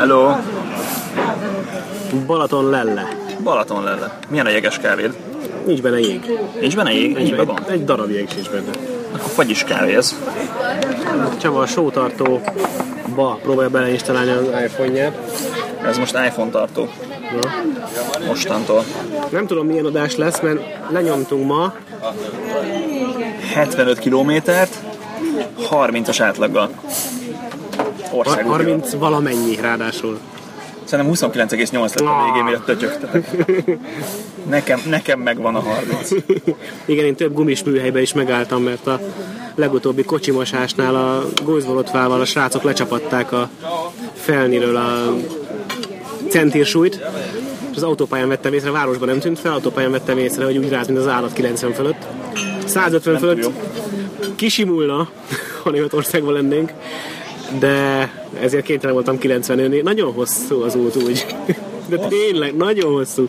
Hello! Balaton lelle. Balaton lenne. Milyen a jeges kávéd? Nincs benne jég. Nincs benne jég? Nincs egy, van. egy darab jég sincs benne. Akkor fagyis kávé ez. Csaba a sótartóba próbálja beleinstallálni az iPhone-ját. Ez most iPhone tartó. Na. Mostantól. Nem tudom milyen adás lesz, mert lenyomtunk ma 75 kilométert, 30-as átlaggal. Országúti. 30 valamennyi ráadásul. Szerintem 29,8 lett a végén, mire tötyögtetek. Nekem, nekem megvan a 30. Igen, én több gumis műhelybe is megálltam, mert a legutóbbi kocsimosásnál a gózborotvával a srácok lecsapatták a felniről a centírsúlyt, és az autópályán vettem észre, a városban nem tűnt fel, autópályán vettem észre, hogy úgy ráz, mint az állat 90 fölött. 150 Nem fölött kisimulna, ha Németországban lennénk, de ezért kénytelen voltam 90 -nél. Nagyon hosszú az út úgy. De tényleg, nagyon hosszú.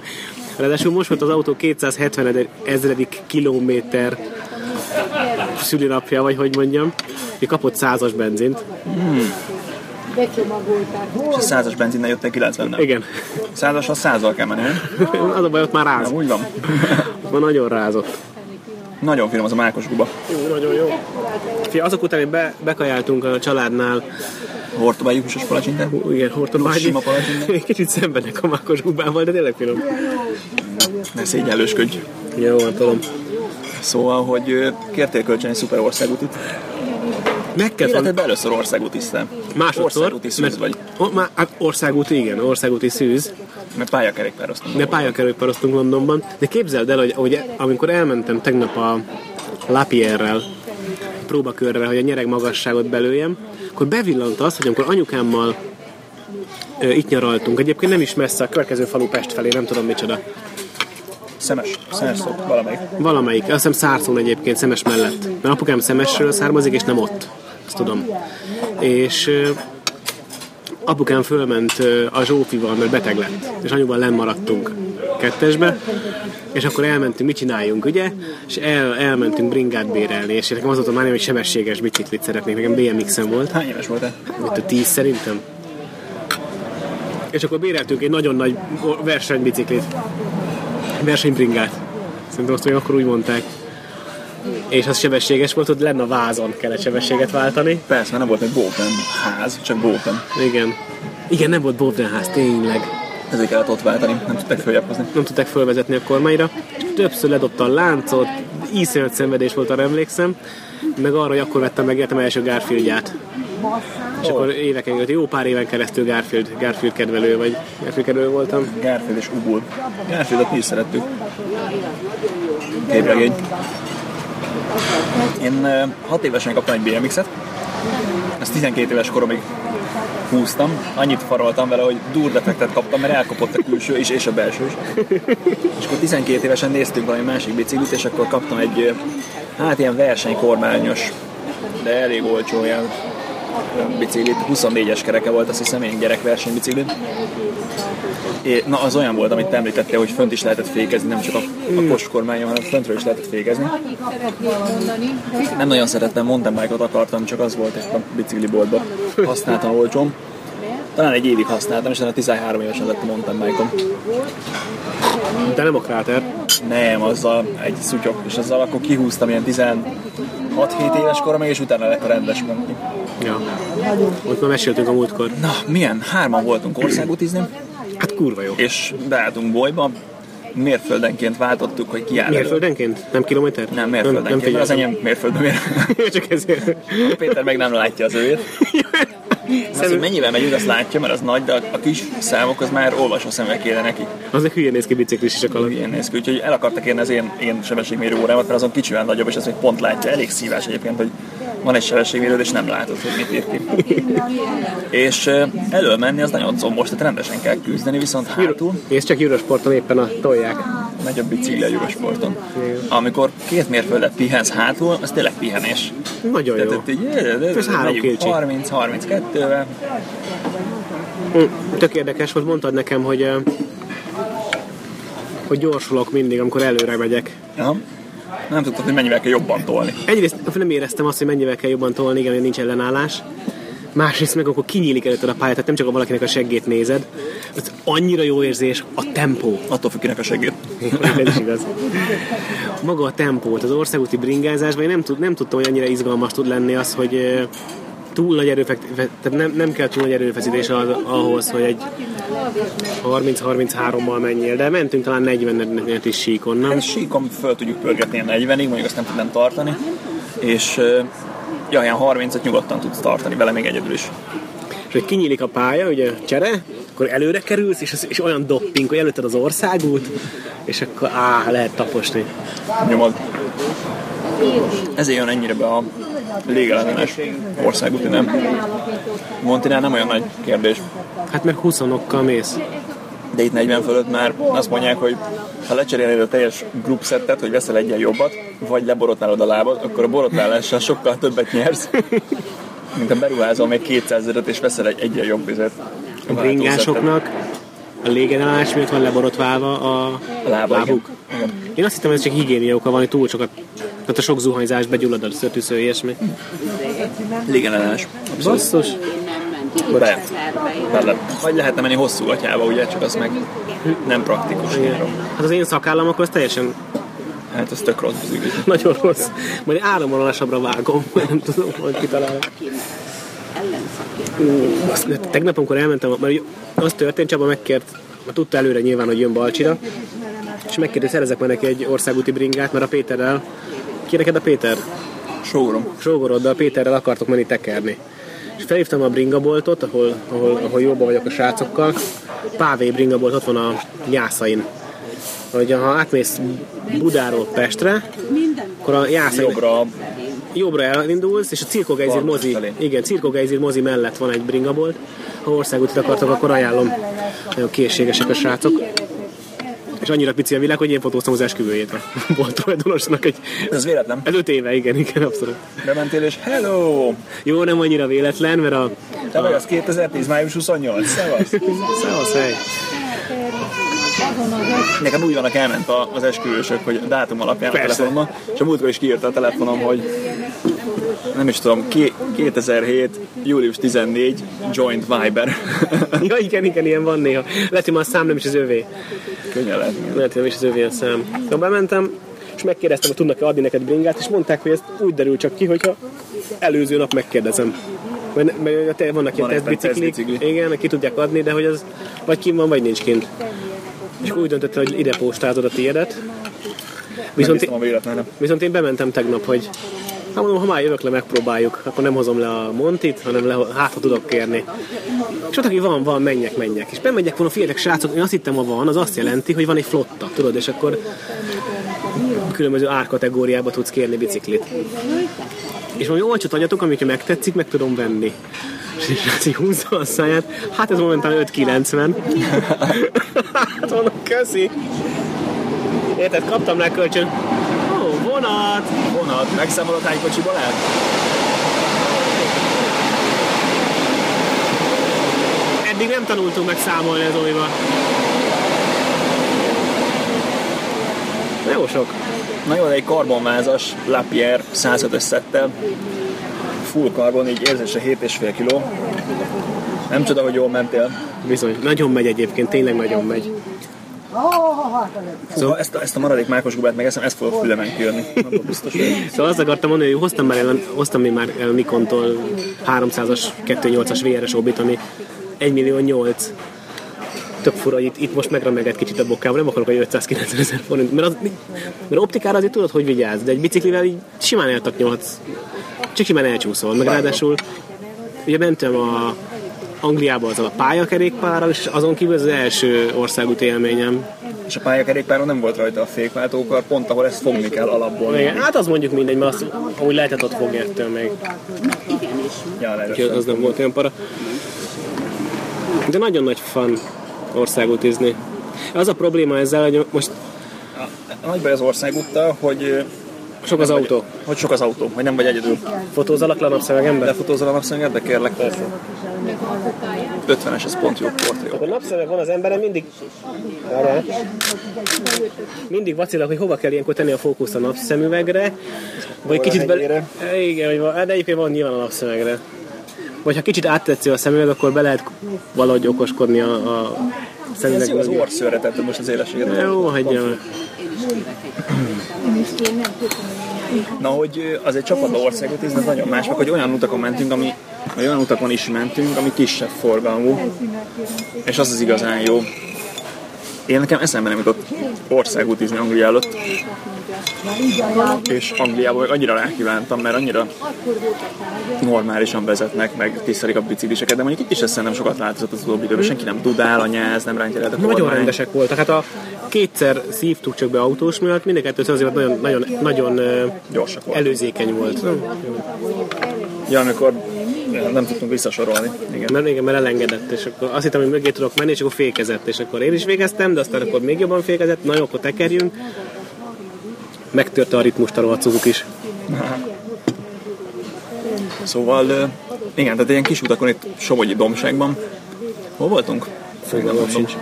Ráadásul most volt az autó 270 ezredik kilométer szülinapja, vagy hogy mondjam, hogy kapott százas benzint. És a 100-as benzinnel jöttek 90 Igen. 100-as a 100 kell menni, nem? Az a baj, ott már ráz. Nem úgy van. Ma nagyon rázott. Nagyon finom az a mákos guba. Jó, nagyon jó. Fia, azok után, hogy be, bekajáltunk a családnál, Hortobágyi húsos palacsintát. Igen, Hortobágyi. Sima kicsit szenvednek a mákos gubával, de tényleg finom. Ne szégyellősködj. Jó, hát tudom. Szóval, hogy kértél kölcsön egy szuper országútit. Meg kell Életedben először országútisztál. Másodszor, Országúti szűz vagy. O, má, hát országúti, igen, országúti szűz, Mert pályakerékpároztam. de pályakerőparoztunk Londonban. De képzeld el, hogy, hogy amikor elmentem tegnap a Lapierrel próbakörre, hogy a nyereg magasságot belőjem, akkor bevillant az, hogy amikor anyukámmal ö, itt nyaraltunk, egyébként nem is messze, a következő falu Pest felé, nem tudom micsoda. Szemes. Szemes szó. Valamelyik. Valamelyik, azt hiszem Szárszón egyébként, Szemes mellett. Mert apukám Szemesről származik, és nem ott. Ezt tudom. És ö, apukám fölment a Zsófival, mert beteg lett. És anyuval nem maradtunk kettesbe. És akkor elmentünk, mit csináljunk, ugye? És el, elmentünk bringát bérelni, és nekem az volt a mániám, hogy sebességes biciklit szeretnék. Nekem BMX-em volt. Hány éves voltál? Mit a 10 szerintem? És akkor béreltünk egy nagyon nagy versenybiciklit. Versenybringát. Szerintem azt még akkor úgy mondták. És az sebességes volt, hogy lenne a vázon kellett sebességet váltani. Persze, nem volt egy Bowden ház, csak Bowden. Igen. Igen, nem volt Bovdenház, tényleg. Ezért kellett ott váltani, nem tudták följebb hozni. Nem tudták fölvezetni a kormányra. Többször ledobta a láncot, iszonyat szenvedés volt, arra emlékszem. Meg arra, hogy akkor vettem meg életem első Garfieldját. És akkor éveken, jó pár éven keresztül Garfield, Garfield kedvelő, vagy Garfield kedvelő voltam. Garfield és Ubul. Garfieldot mi is szerettük. Képregény. Én ö, hat évesen kaptam egy BMX-et. Ezt 12 éves koromig húztam. Annyit faroltam vele, hogy durdefektet kaptam, mert elkopott a külső is, és a belső is. És akkor 12 évesen néztünk valami másik biciklit, és akkor kaptam egy, hát ilyen versenykormányos, de elég olcsó ilyen biciklit. 24-es kereke volt, azt hiszem, ilyen gyerekversenybiciklit. É, na, az olyan volt, amit te említettél, hogy fönt is lehetett fékezni, nem csak a, a postkormányon, hanem föntről is lehetett fékezni. Nem nagyon szerettem, mountain bike-ot akartam, csak az volt itt a bicikliboltban. Használtam olcsón. Talán egy évig használtam, és utána 13 évesen lett a mountain bike-om. De nem a kráter. Nem, azzal egy szutyok, és azzal akkor kihúztam ilyen 16-7 éves koromig, és utána lett a rendes monti. Ja. Ott már meséltünk a múltkor. Na, milyen? Hárman voltunk országútizni, Hát kurva jó. és beálltunk bolyba, mérföldenként váltottuk, hogy ki áll. Mérföldenként? Nem kilométer? Nem, mérföldenként, nem, mert az enyém mérföldben mér. Csak ezért. Péter meg nem látja az őt. Az, hogy mennyivel megyünk, azt látja, mert az nagy, de a, kis számok az már olvasó szemek kéne neki. Az egy hülyén néz ki biciklis is a kaland. Ilyen néz ki, úgyhogy el akartak érni az én, én sebességmérő órámat, mert azon kicsivel nagyobb, és az még pont látja. Elég szívás egyébként, hogy van egy sebességmérőd, és nem látod, hogy mit ír ki. és ö, elől menni az nagyon combos, tehát rendesen kell küzdeni, viszont hátul És csak Eurosporton éppen a tolják. Megy a bicikli a Eurosporton. Amikor két mérföldet pihensz hátul, az tényleg pihenés. Nagyon jó. Tehát így, Ez három megyünk kilcsi. 30-32-vel, Hm, Tök érdekes volt, mondtad nekem, hogy hogy gyorsulok mindig, amikor előre megyek. Aha. Nem tudtad, hogy mennyivel kell jobban tolni. Egyrészt nem éreztem azt, hogy mennyivel kell jobban tolni, igen, hogy nincs ellenállás. Másrészt meg akkor kinyílik előtted a pálya, tehát nem csak a valakinek a seggét nézed. Ez annyira jó érzés, a tempó. Attól függ, kinek a segít. Ez is igaz. Maga a tempót, az országúti bringázásban én nem, tud, nem tudtam, hogy annyira izgalmas tud lenni az, hogy túl nagy erőfeszítés, tehát nem, nem kell túl nagy erőfeszítés az, ahhoz, hogy egy 30-33-mal menjél, de mentünk talán 40-et is síkon, nem? Hát síkon föl tudjuk pörgetni ilyen 40-ig, mondjuk azt nem tudnám tartani. És ja, ilyen 30-at nyugodtan tudsz tartani vele még egyedül is. És hogy kinyílik a pálya, ugye csere, akkor előre kerülsz, és, az, és olyan dopping, hogy előtted az országút, és akkor á, lehet taposni. Nyomod. Ezért jön ennyire be a légellenes országúti, nem? Montinál nem olyan nagy kérdés. Hát meg 20 mész. De itt 40 fölött már azt mondják, hogy ha lecseréled a teljes group settet, hogy veszel egyen jobbat, vagy leborotlálod a lábad, akkor a borotlálással sokkal többet nyersz, mint ha beruházol még 200 ezeret és veszel egy egyen jobb vizet. A bringásoknak a légenállás miatt van leborotválva a, A lába, lábuk. igen. igen. Én azt hittem, ez csak higiénia oka van, hogy túl sokat, tehát a sok zuhanyzás begyullad a szötűsző, ilyesmi. Légellenes. Abszolút. Basszus. Be. Vagy lehetne menni hosszú atyába, ugye, csak az meg nem praktikus. Hát az én szakállam akkor az teljesen Hát ez tök rossz az ügy. nagyon rossz. Majd áramvonalasabbra vágom, nem tudom, hogy kitalálom. Azt- Tegnap, amikor elmentem, mert az történt, Csaba megkért, mert tudta előre nyilván, hogy jön Balcsira, és megkért, hogy szerezek már neki egy országúti bringát, mert a Péterrel, ki neked a Péter? Sógorom. Sógoroddal, Péterrel akartok menni tekerni. És felhívtam a bringaboltot, ahol, ahol, ahol jobban vagyok a srácokkal. Pávé bringabolt ott van a Jászain. Hogy ha átmész Budáról Pestre, akkor a Jászain Jobbra jobbra elindulsz, és a Cirkogejzir Bartos mozi, felé. igen, Cirkogejzir mozi mellett van egy bringabolt. Ha országútit akartok, akkor ajánlom. Nagyon készségesek a srácok. És annyira pici a világ, hogy én fotóztam az esküvőjét a bolt tulajdonosnak egy Ez véletlen. ez öt éve, igen, igen, abszolút. Bementél és hello! Jó, nem annyira véletlen, mert a... Te vagy az 2010. május 28. Szevasz! Szevasz, hely! Nekem úgy vannak elment a- az esküvősök, hogy a dátum alapján Persze. a telefonomon, és a múltkor is kiírta a telefonom, hogy nem is tudom, ké- 2007. július 14. joint Viber. Ja, igen, igen, ilyen van néha. Lehet, hogy már a szám nem is az övé. Könnyen lehet. Lehet, hogy nem is az övé a szám. Szóval bementem, és megkérdeztem, hogy tudnak-e adni neked bringát, és mondták, hogy ez úgy derül csak ki, hogyha előző nap megkérdezem. Mert, mert vannak ilyen Van tesztbiciklik, tesztbicikli. igen, ki tudják adni, de hogy az vagy kint van, vagy nincs kint. És úgy döntöttem, hogy ide postázod a tiédet. Viszont, véletlenem. Viszont én bementem tegnap, hogy hát mondom, ha már jövök le, megpróbáljuk, akkor nem hozom le a Montit, hanem le, hát ha tudok kérni. És ott, aki van, van, menjek, menjek. És bemegyek, volna, figyeljetek, srácok, én azt hittem, ha van, az azt jelenti, hogy van egy flotta, tudod, és akkor különböző árkategóriába tudsz kérni biciklit. És valami olcsót adjatok, amikor megtetszik, meg tudom venni. Így húzza a száját, hát ez momentán 5,90. hát mondom, köszi. Érted, kaptam rá kölcsön. Ó, vonat! Vonat, megszámolod hány kocsiból lehet? Eddig nem tanultunk meg számolni az olyba. Jó sok. Na jó, de egy karbonvázas Lapierre 105-ös szettel, full karbon, így érzése 7,5 kg. Nem csoda, hogy jól mentél. Bizony. Nagyon megy egyébként, tényleg nagyon megy. Szóval ezt a, ezt a maradék mákos gubát megeszem, ezt fog a fülemen kijönni. Biztos. Szóval azt akartam mondani, hogy hoztam már el, hoztam én már el Nikontól 300-as, 2.8-as VRS obit, ami 1 millió 8. Tök fura, hogy itt, itt most megremegett kicsit a bokában, nem akarok, hogy 590 ezer forint, mert, az, mert optikára azért tudod, hogy vigyázz, de egy biciklivel így simán eltaknyolhatsz. Csak simán elcsúszol, meg ráadásul ugye mentem a Angliába azzal a pályakerékpárral, és azon kívül az első országút élményem. És a pályakerékpáron nem volt rajta a fékváltókar, pont ahol ezt fogni kell alapból. Igen, hát az mondjuk mindegy, mert azt, ahogy lehetett ott fogni ettől még. Ja, Úgyhogy az nem volt olyan para. De nagyon nagy fan országútizni. Az a probléma ezzel, hogy most A nagy baj az országúttal, hogy, sok az autó. hogy sok az autó, hogy nem vagy egyedül. Fotózalak le a napszövegembe? Lefotózol a napszemüveget, de kérlek, persze. 50-es, ez pont jó, pont jó. Akkor napszemeg van az emberem, mindig... Arra. Mindig vacilak, hogy hova kell ilyenkor tenni a fókuszt a napszemüvegre, vagy kicsit bele... hegyére? Igen, hogy van, de egyébként van nyilván a napszemegre. Vagy ha kicsit áttetsző a szemüveg, akkor be lehet valahogy okoskodni a, a Ez szemüveg. jó, az orszőre most az élességet. Jó, hagyja. Na, hogy az egy csapatba országot ez nagyon más, meg hogy olyan utakon mentünk, ami, olyan utakon is mentünk, ami kisebb forgalmú, és az az igazán jó. Én nekem eszembe nem jutott országútizni Anglia előtt, és Angliából annyira rákívántam, mert annyira normálisan vezetnek, meg tisztelik a bicikliseket, de mondjuk itt is ez szerintem sokat változott az utóbbi időben, senki nem dudál a nyáz, nem rántja a Nagyon kormány. rendesek voltak. Hát a kétszer szívtuk csak be autós miatt, mind a kettő azért nagyon, nagyon, nagyon Gyorsak volt. előzékeny volt. Ja, amikor nem tudtunk visszasorolni. Igen. Mert, igen, mert elengedett, és akkor azt hittem, hogy mögé tudok menni, és akkor fékezett, és akkor én is végeztem, de aztán akkor még jobban fékezett, na jó, akkor tekerjünk. Megtörte a ritmust a rohadt Suzuki is. Szóval, igen, tehát ilyen kis utakon itt Somogyi Domságban. Hol voltunk? Fogalmam sincs.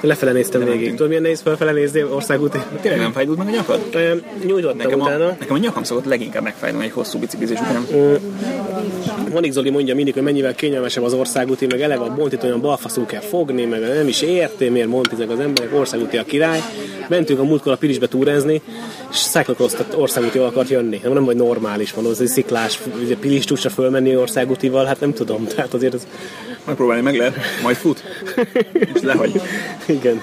Lefele néztem végig. mentünk. Tudod, milyen nehéz felfele nézni országúti? Tényleg nem fájdult meg a nyakad? Nyújtottam Nekem a, utána. nekem a nyakam szokott leginkább megfájdulni egy hosszú biciklizés után. Monik Zoli mondja mindig, hogy mennyivel kényelmesebb az országúti, meg eleve a Montit olyan balfaszul kell fogni, meg nem is érté, miért Montizek az emberek, országúti a király. Mentünk a múltkor a Pilisbe túrezni, és cyclocross országúti akart jönni. Nem, nem vagy normális, van, az egy sziklás, ugye Pilis csúcsra fölmenni országútival, hát nem tudom, tehát azért ez... Megpróbálni meg lehet, majd fut, és lehagy. Igen.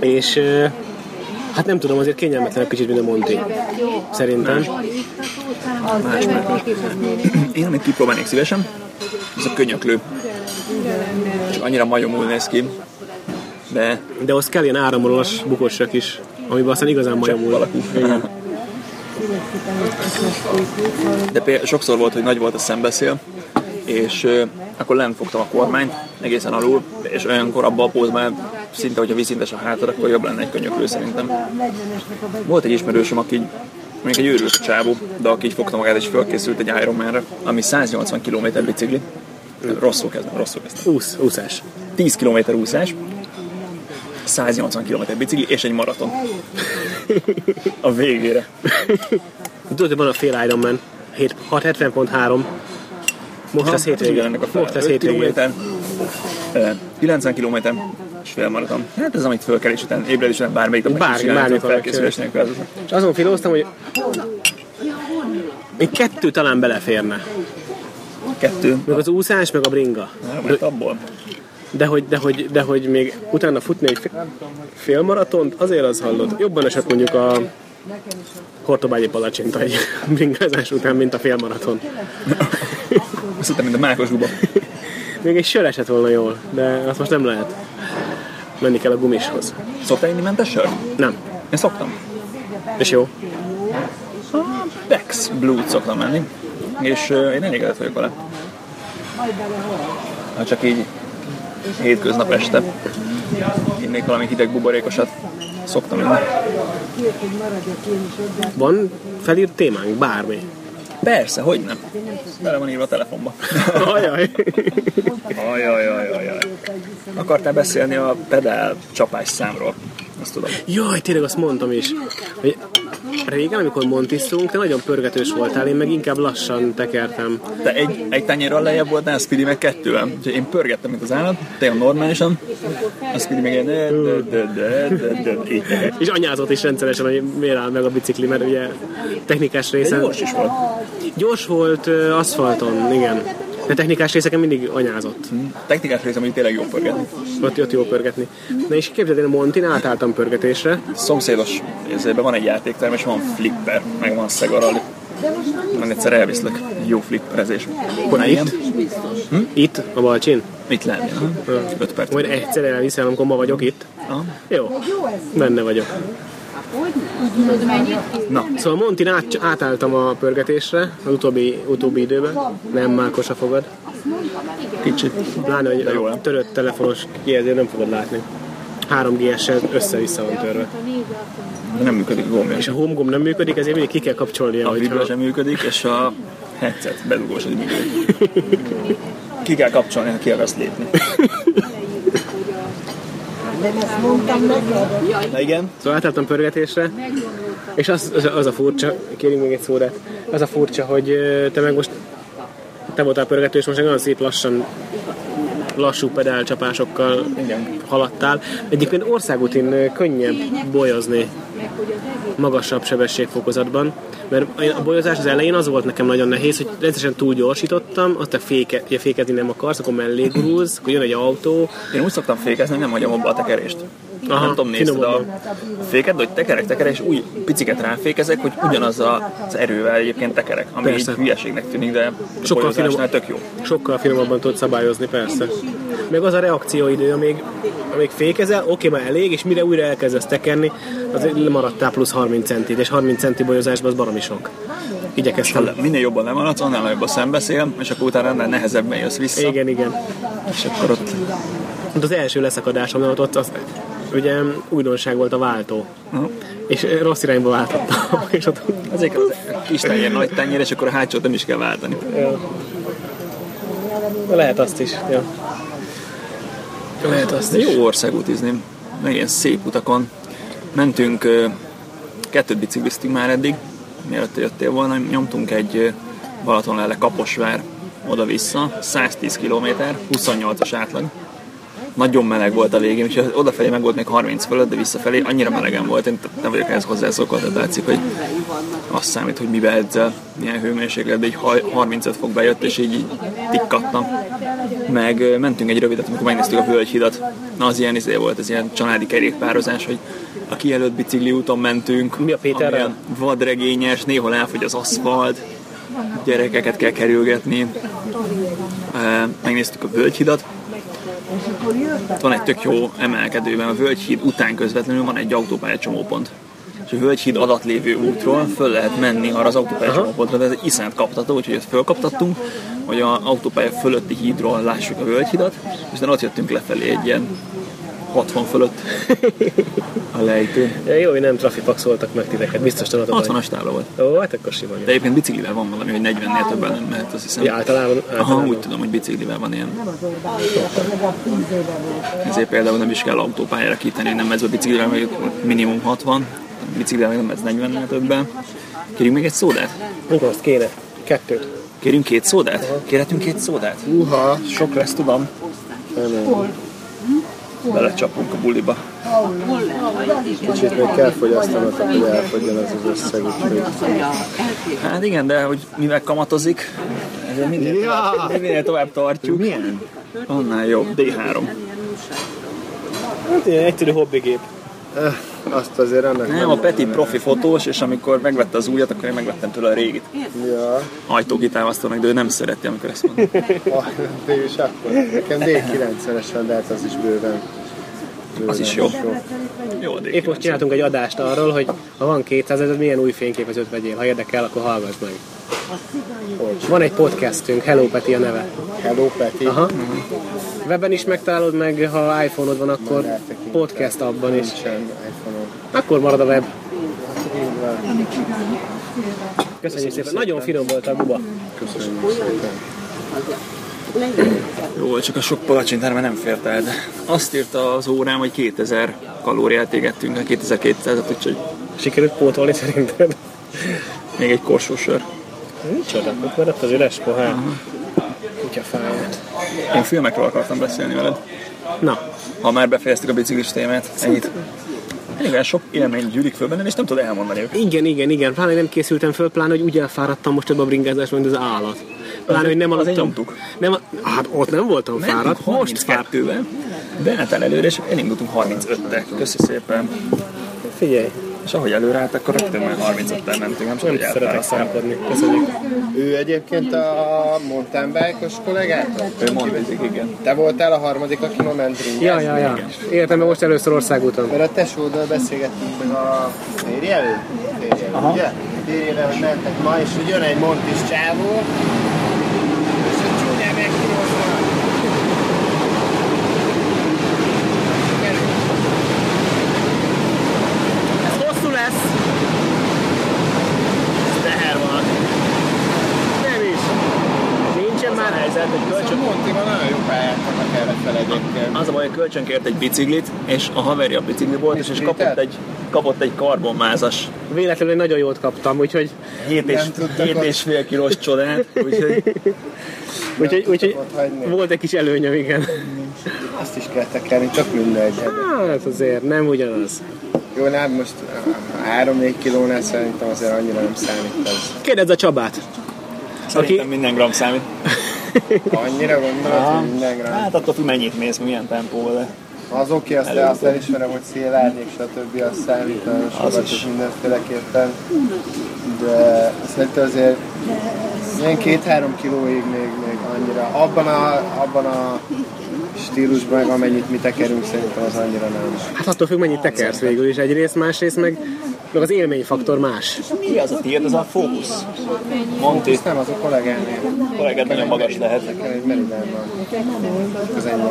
És hát nem tudom, azért kényelmetlenebb kicsit, mint a Monti. Szerintem. Én amit kipróbálnék szívesen, az a könyöklő. Csak annyira majomul néz ki, de De az kell ilyen áramolós bukossak is, amiben aztán igazán majomul. alakú. De például sokszor volt, hogy nagy volt a szembeszél, és akkor lent fogtam a kormányt, egészen alul, és olyankor abban a pózban szinte, hogyha viszintes a hátad, akkor jobb lenne egy könyöklő szerintem. Volt egy ismerősöm, aki mondjuk egy őrült csávó, de aki így fogta magát és fölkészült egy Ironmanre, ami 180 km bicikli. Rosszul kezdem, rosszul kezdem. Úsz, úszás. 10 km úszás, 180 km bicikli és egy maraton. A végére. Tudod, hogy van a fél Ironman, 7 670.3. Most lesz hétvégén. Most lesz 5 hétvégén. km, 90 km és félmaraton. Hát ez amit fölkelés után, ébredés után bármelyik nap csinálni, bármikor felkészülés nélkül. Ez- És azon filóztam, hogy még kettő talán beleférne. Kettő. Meg az úszás, meg a bringa. Nem, mert abból. De hogy, de hogy, de hogy még utána futni egy fél, fél maratont, azért az hallod. Jobban esett mondjuk a Hortobágyi palacsinta egy bringázás után, mint a fél maraton. Azt hittem, mint a mákos guba. Még egy sör esett volna jól, de azt most nem lehet. Menni kell a gumishoz. Szoktál inni mentes sör? Nem. Én szoktam. És jó. Bex Blue-t szoktam menni, és uh, én elégedett vagyok vele. Ha csak így hétköznap este innék valami hideg buborékosat, szoktam inni. Van felírt témánk? Bármi. Persze, hogy nem. Bele van írva a telefonba. Ajaj. Ajajajajaj. Akartál beszélni a pedál csapás számról? Azt tudom. Jaj, tényleg azt mondtam is. Hogy régen, amikor montisztunk, te nagyon pörgetős voltál, én meg inkább lassan tekertem. Te egy, egy tányérral lejjebb voltál, a Speedy meg kettővel. Úgyhogy én pörgettem, mint az állat, tényleg normálisan. A Speedy meg de, de, de, de, de, de, így. És anyázott is rendszeresen, hogy miért áll meg a bicikli, mert ugye technikás De részen... gyors is volt. Gyors volt aszfalton, igen. De technikás részeken mindig anyázott. Technikás részem, hogy tényleg jó pörgetni. Ott jött jó pörgetni. Na és képzeld, én a Montin átálltam pörgetésre. Szomszédos érzében van egy játékterem, és van flipper, meg van szegarali. Majd egyszer elviszlek. Jó flipperezés. Na, itt? igen? Itt, a Balcsin. Mit lenni? ha? Öt perc. Majd egyszer elviszel, amikor ma vagyok itt. Aha. Jó, benne vagyok. Na, Szóval Montin át, átálltam a pörgetésre az utóbbi, utóbbi időben. Nem mákos a fogad. kicsit. Pláne, hogy a törött telefonos kijelző nem fogod látni. 3G-essel össze-vissza van törve. Nem működik gombja. És a home gomb nem működik, ezért mindig ki kell kapcsolnia, A vibra sem működik, és a headset bedugós, hogy működik. Ki kell kapcsolni, ha ki akarsz lépni. Na igen? Szóval átálltam pörgetésre, és az, az, az a furcsa, kérjünk még egy szórát, az a furcsa, hogy te meg most te voltál pörgető, és most egy nagyon szép lassan lassú pedálcsapásokkal Igen. haladtál. Egyébként országútin könnyebb bolyozni magasabb sebességfokozatban, mert a bolyozás az elején az volt nekem nagyon nehéz, hogy rendszeresen túl gyorsítottam, azt te féke, ugye fékezni nem akarsz, akkor mellé gurulsz, akkor jön egy autó, Én úgy szoktam fékezni, nem hagyom abba a tekerést. Aha, nem tudom, nézted a féket, de hogy tekerek, tekerek, és úgy piciket ráfékezek, hogy ugyanaz az erővel egyébként tekerek, ami Persze. így hülyeségnek tűnik, de Sokkal finom- tök jó. sokkal finomabban tudod szabályozni, persze. Meg az a reakcióidő, amíg, amíg fékezel, oké, már elég, és mire újra elkezdesz tekerni, az maradtál plusz 30 centit, és 30 centi bolyozásban az baromi sok. Igyekeztem. Minél jobban lemaradsz, annál nagyobb a szembeszél, és akkor utána annál nehezebben jössz vissza, Igen, igen. és akkor ott az első leszakadásom ott, ott az, ugye újdonság volt a váltó. Aha. És rossz irányba váltottam, és ott Ezek az kis tenyér, nagy tenyér, és akkor a hátsót nem is kell váltani. Ja. Lehet azt is. Ja. Lehet azt is. Jó országútizni, meg ilyen szép utakon. Mentünk, kettőt bicikliztünk már eddig, mielőtt jöttél volna, nyomtunk egy ö, Balatonlele Kaposvár oda-vissza, 110 km, 28-as átlag. Nagyon meleg volt a végén, úgyhogy odafelé meg volt még 30 fölött, de visszafelé annyira melegen volt, én nem vagyok ehhez hozzászokva, tehát látszik, hogy azt számít, hogy mibe edzel, milyen hőmérséklet, de így haj- 35 fok bejött, és így, így tikkattam. Meg mentünk egy rövidet, amikor megnéztük a Völgyhidat. Na, az ilyen izé volt, ez ilyen családi kerékpározás, hogy a kijelölt bicikli úton mentünk. Mi a Péterrel? Vadregényes, néhol elfogy az aszfalt, gyerekeket kell kerülgetni. Megnéztük a Völgyhidat, van egy tök jó emelkedőben, a Völgyhíd után közvetlenül van egy autópálya csomópont. És a Völgyhíd alatt lévő útról föl lehet menni arra az autópálya csomópontra, de ez egy iszonyat kaptató, úgyhogy ezt fölkaptattunk, hogy a autópálya fölötti hídról lássuk a Völgyhidat, és aztán ott jöttünk lefelé egy ilyen 60 fölött a lejtő. Ja, jó, hogy nem trafipaxoltak meg titeket, biztos tanultatok. 60-as tábla volt. Ó, hát akkor simán. De egyébként biciklivel van valami, hogy 40-nél többen nem mehet, azt hiszem. Ja, általában, Aha, általában. úgy tudom, hogy biciklivel van ilyen. Ezért például nem is kell autópályára kitenni, nem ez a biciklivel, meg minimum 60, biciklivel meg nem ez 40-nel többen. Kérjünk még egy szódát? Mikor azt kéne? Kettőt. Kérjünk két szódát? Kérhetünk két szódát? Uha, Sok lesz, tudom. Belecsapunk a buliba. kicsit még kell fogyasztanatok, hogy elfogyjon ez az összeg, úgyhogy... Hát igen, de hogy mivel kamatozik, ezért minél, Ja. tovább, minél tovább tartjuk, Milyen? annál jobb. D3. Hát ilyen egyszerű hobbigép. Azt azért annak Nem, a Peti profi fotós, és amikor megvette az újat, akkor én megvettem tőle a régit. Ja, Ajtókitámasztónak, de ő nem szereti, amikor ezt mondom. ah, végülis akkor. Nekem D90-es van, de hát az is bőven. bőven Az is jó. Jó, a Épp most D9. csináltunk egy adást arról, hogy ha van 200 ezer, milyen új fényképezőt vegyél. Ha érdekel, akkor hallgass meg. Van egy podcastünk, Hello Peti a neve. Hello, Peti. Aha. Webben is megtalálod meg, ha iPhone-od van, akkor. Podcast abban is. Akkor marad a web. Köszönjük szépen. Nagyon finom volt a guba. Köszönjük szépen. Jó, csak a sok palacsintára már nem fért el, de azt írta az órám, hogy 2000 kalóriát égettünk, 2200-at, úgyhogy Sikerült pótolni szerinted? még egy korsó sör. Micsoda, ott maradt az üres pohár. Kutya fáját. Én filmekről akartam beszélni veled, Na, ha már befejeztük a biciklis témát. Ennyit. Olyan sok élmény gyűlik föl bennem, és nem tudod elmondani őket. igen, igen, igen. Pláne nem készültem föl, pláne, hogy úgy elfáradtam most ebbe a bringázásban, mint az állat. Pláne, hogy nem aludtam. nyomtuk. Nem, hát ott nem voltam fáradt, most fáradt. 32-vel, beálltál előre, és elindultunk 35-tel. Köszi szépen. Figyelj, És ahogy előre állt, akkor rögtön már 35-tel mentünk, nem nem hogy szeretek szállkodni. Köszönjük. Ő egyébként a mountain bike-os kollégától? Ő mondozik, igen. Te voltál a harmadik, aki ma ment ringezni? Ja, ja, ja. Életemben most először országúton. Mert a tesóddal beszélgettünk meg a férjelő? Férjelő, ugye? Férjele, hogy mentek ma, és hogy jön egy montis csávó, és hogy csúnyán megkívozva. Ez hosszú lesz. Ez teher van. Nem is. Nincsen már helyzet, hogy Csak kölcsön. Montiban nagyon jó pályák vannak erre ellenfel egyébként. Az a baj, hogy kölcsönkért egy biciklit, és a haverja bicikli volt, és, és kapott egy, kapott egy karbonmázas Véletlenül egy nagyon jót kaptam, úgyhogy, 7 és, Nem tudtak 7 ott- és fél kilós csodát, úgyhogy úgyhogy, úgyhogy volt egy kis előnyöm, igen. Azt is kell tekerni, csak mindegy. Hát azért nem ugyanaz. Jó, nem most 3-4 kilónál szerintem azért annyira nem számít ez. Kérdezz a Csabát. szerintem minden gram számít. Annyira gondolod, hogy minden gram. Hát attól függ, mennyit mész, milyen tempóval, de Az oké, azt, de azt elismerem, hogy szélárnyék, stb. az számít, nagyon sokat is. is mindenféleképpen. De szerintem azért ilyen két-három kilóig még, még annyira. Abban a, abban a stílusban, meg amennyit mi tekerünk, szerintem az annyira nem. Hát attól függ, mennyit tekersz végül is egyrészt, másrészt meg, meg az élményfaktor más. mi az a tiéd? Az a fókusz. Monti, Ezt nem, az a kollégánél. kollégát nagyon magas lehet. Nekem egy Meridán van. Az ennyi.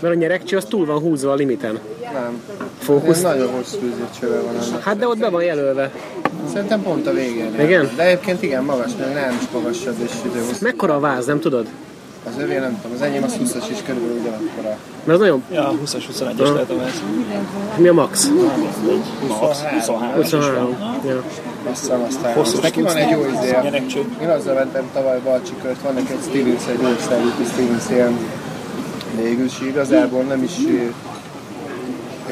Mert a nyerekcső az túl van húzva a limiten. Nem. Fókusz? Ez nagyon hosszú üzőcsöve van annak. Hát de ott be van jelölve. Szerintem pont a végén. Igen? De egyébként igen, magas, meg nem is magasabb és időhosszú. Mekkora a váz, nem tudod? Az övé nem tudom, az enyém az 20-as is körülbelül ugyanakkora. Mert az nagyon... Ja, 20-as, 21-es lehet a ez. Mi a max? Max, 23. 23. Ja. Azt hiszem, aztán Hosszú neki van egy jó izé. Én azzal mentem tavaly Balcsikört, van neki egy Stevens, egy országúti Stevens ilyen végül is igazából nem is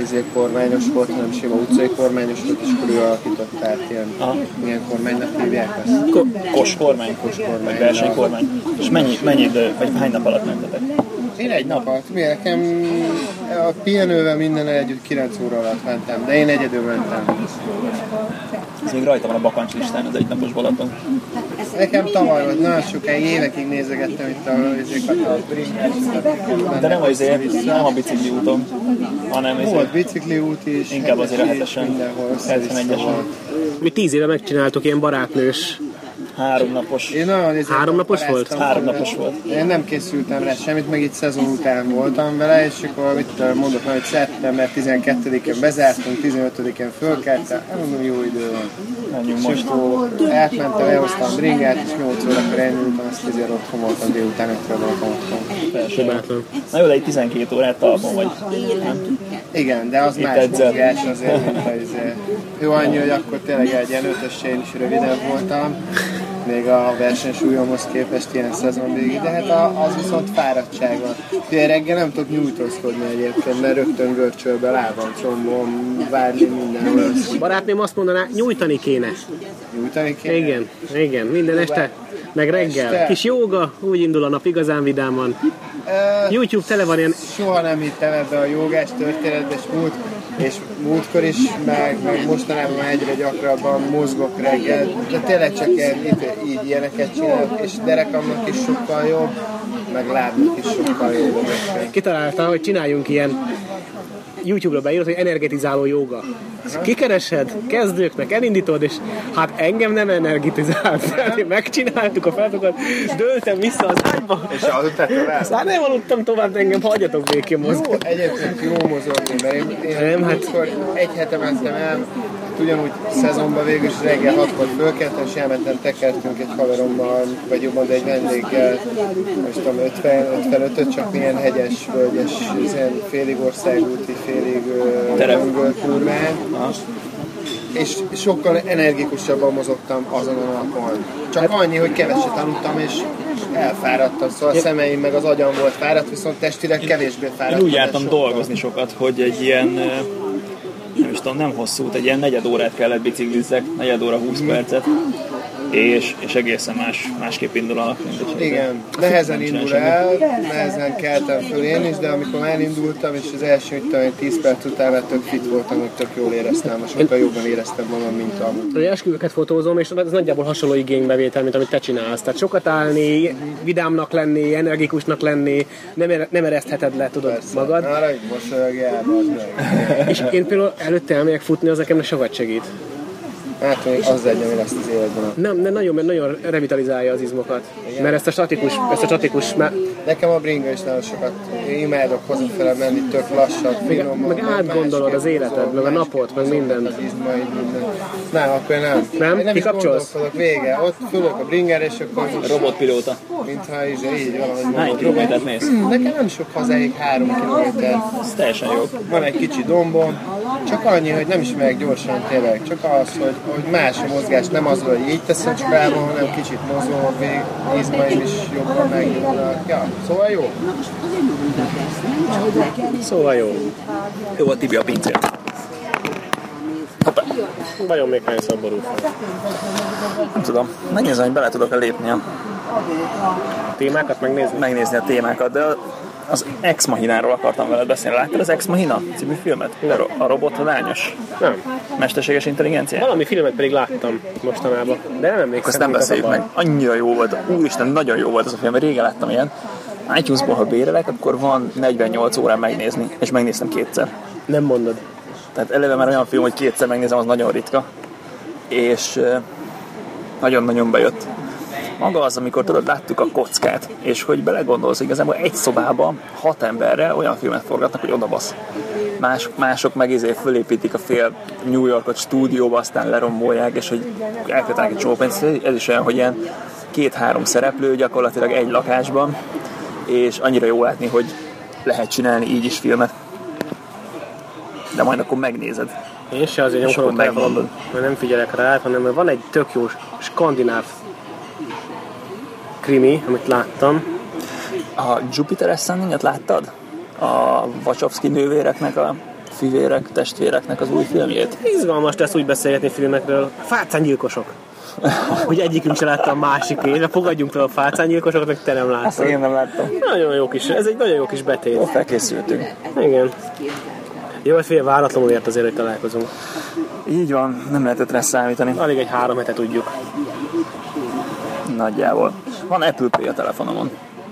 ezért kormányos volt, hanem sima utcai kormányos volt, és akkor ő alakított át ilyen, Aha. milyen kormánynak hívják ezt? Ko- kos kormány. Kos kormány. Versenykormány. És mennyi, mennyi idő, vagy hány nap alatt mentetek? Én egy nap alatt, mi nekem a pihenővel minden együtt 9 óra alatt mentem, de én egyedül mentem. Ez még rajta van a bakancs listán, az egynapos Balaton. Nekem tavaly volt, nagyon sokáig évekig nézegettem itt a, bringát. De nem azért, nem a bicikli úton, hanem Volt ezért bicikli út is, Inkább azért a hetesen. mindenhol össze 71-esen. volt. Mi tíz éve megcsináltuk ilyen barátnős. Háromnapos. Én nagyon ezért Háromnapos volt? Háromnapos volt. Én nem készültem rá semmit, meg itt szezon után voltam vele, és akkor mit tudom, mondok, hogy szeptember 12-én bezártunk, 15-én fölkeltem, mondom, jó idő van. Menjünk most. átmentem, elhoztam bringát, és 8 órakor elnyúltam, azt azért otthon voltam, délután 5 voltam otthon. Na jó, de egy 12 órát talpon vagy. Nem? Igen, de az Itt más mozgás azért, mint a izé. Jó annyi, hogy akkor tényleg egy ilyen ötös én is rövidebb voltam, még a versenysúlyomhoz képest ilyen szezon végig, de hát az viszont fáradtság van. Ugye reggel nem tudok nyújtózkodni egyébként, mert rögtön görcsölbe lábam, combom, várni mindenhol. azt Barátném azt mondaná, nyújtani kéne. Nyújtani kéne. Igen, igen, minden este, meg reggel. Este. Kis jóga, úgy indul a nap igazán vidáman. Ö, YouTube tele van ilyen, soha nem hittem ebbe a jogás történetbe, és, múlt, és múltkor is, meg, meg mostanában egyre gyakrabban mozgok reggel, de tényleg csak ilyen, itt, így ilyeneket csinálok, és derekamnak is sokkal jobb, meg lábnak is sokkal jobb. kitalálta, hogy csináljunk ilyen YouTube-ra beírod, hogy energetizáló joga. Ezt Kikeresed, kezdőknek elindítod, és hát engem nem energetizált. Tehát megcsináltuk a feladatot, döltem vissza az ágyba, És aludtál tovább? aztán nem aludtam tovább, engem hagyjatok békén Jó, mozgani. egyébként jó mozogni, mert én, én Nem, hát- egy hete mentem el, ugyanúgy szezonban végül is reggel hatkor fölkeltem, és elmentem, tekertünk egy haverommal, vagy jobban, de egy vendéggel, most tudom, 50, 55 csak milyen hegyes, völgyes, ilyen félig országúti, félig Terep. és sokkal energikusabban mozogtam azon a napon. Csak annyi, hogy keveset aludtam, és elfáradtam, szóval a szemeim meg az agyam volt fáradt, viszont testileg kevésbé fáradt. Én úgy jártam dolgozni sokat, hogy egy ilyen, nem is tudom, nem hosszú, egy ilyen negyed órát kellett biciklizzek, negyed óra 20 percet, és, és egészen más, másképp indul a nap, mint hogyha Igen, nehezen indul el, nehezen keltem föl én is, de amikor már elindultam, és az első, tudom, én, 10 perc után már tök fit voltam, hogy tök jól éreztem, most sokkal jobban éreztem magam, mint amúgy. Hogy esküvőket fotózom, és ez nagyjából hasonló igénybevétel, mint amit te csinálsz. Tehát sokat állni, vidámnak lenni, energikusnak lenni, nem, ere- nem eresztheted le, tudod, magad. Arra, hogy mosolyogjál, bazd meg. És én például előtte elmegyek futni, az nekem sokat segít. Hát még az egy, ami lesz az életben. Nem, nem nagyon, mert nagyon revitalizálja az izmokat. Mert ezt a statikus, ezt a statikus, mert Nekem a bringa is nagyon sokat, én imádok hazafele menni, tök lassan, finom. meg átgondolod az életed, meg a napot, meg mindent. Az izmai, minden. Nem, akkor nem. Nem? Én nem Kikapcsolsz? vége. Ott fülök a bringer, és akkor Robotpilóta. mintha így, így valahogy Hány kilométert mész? Nekem nem sok hazáig, három kilométer. Ez teljesen jó. Van egy kicsi dombom, csak annyi, hogy nem is megyek gyorsan tényleg, csak az, hogy, hogy más a mozgás, nem az, hogy így teszem csupában, hanem kicsit mozgom, vég, izmaim is jobban megnyúlnak. Ja, szóval jó. Szóval jó. Jó a Tibi a pincér. Vajon még hányszor borul fel? Nem tudom. Megnézem, hogy bele tudok-e lépni a, Témákat megnézni? megnézni a témákat, de az Ex Machináról akartam veled beszélni. Láttad az Ex Machina című filmet? Ro- a robot lányos Nem. mesterséges intelligencia? Valami filmet pedig láttam mostanában, de nem emlékszem. Azt nem beszéljük meg. Annyira jó volt. Úristen, nagyon jó volt az a film, régen láttam ilyen. iTunes-ból, ha bérelek, akkor van 48 órán megnézni, és megnéztem kétszer. Nem mondod. Tehát eleve már olyan film, hogy kétszer megnézem, az nagyon ritka. És nagyon-nagyon bejött. Maga az, amikor tudod, láttuk a kockát, és hogy belegondolsz, igazából egy szobában hat emberre olyan filmet forgatnak, hogy odabasz. Más, mások meg izé fölépítik a fél New Yorkot stúdióba, aztán lerombolják, és hogy elkötnek egy csomó pénzt. Ez is olyan, hogy ilyen két-három szereplő gyakorlatilag egy lakásban, és annyira jó látni, hogy lehet csinálni így is filmet. De majd akkor megnézed. Én se azért nyomkodom mert nem figyelek rá, hanem van egy tök jó skandináv krimi, amit láttam. A Jupiter Ascending-et láttad? A Wachowski nővéreknek, a fivérek, testvéreknek az új filmjét? Izgalmas lesz úgy beszélgetni filmekről. Fácángyilkosok. Hogy egyikünk se látta a másikét, de fogadjunk fel a fácángyilkosokat, meg te nem Azt láttad. én nem láttam. Nagyon jó kis, ez egy nagyon jó kis betét. Felkészültünk. Igen. Jó, hogy fél váratlanul ért azért, hogy találkozunk. Így van, nem lehetett rá számítani. Alig egy három hete tudjuk. Nagyjából. Van Apple Pay a telefonomon.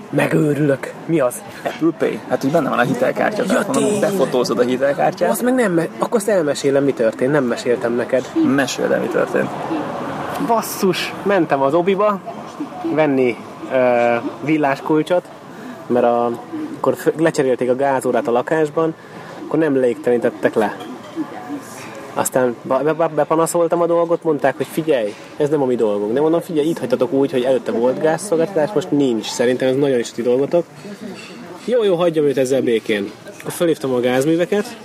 Megőrülök. Mi az? Apple Pay? Hát úgy benne van a hitelkártya a telefonomon. tényleg. Befotózod a hitelkártyát. Azt meg nem, me- akkor azt elmesélem, mi történt. Nem meséltem neked. Meséld el, mi történt. Basszus, mentem az obiba venni ö, villáskulcsot, mert a, akkor lecserélték a gázórát a lakásban, akkor nem légtelenítettek le. Aztán be- be- bepanaszoltam a dolgot, mondták, hogy figyelj, ez nem a mi dolgunk. De mondom, figyelj, itt hagytatok úgy, hogy előtte volt gázszolgáltatás, most nincs. Szerintem ez nagyon is ti dolgotok. Jó, jó, hagyjam őt ezzel békén. Akkor felhívtam a gázműveket,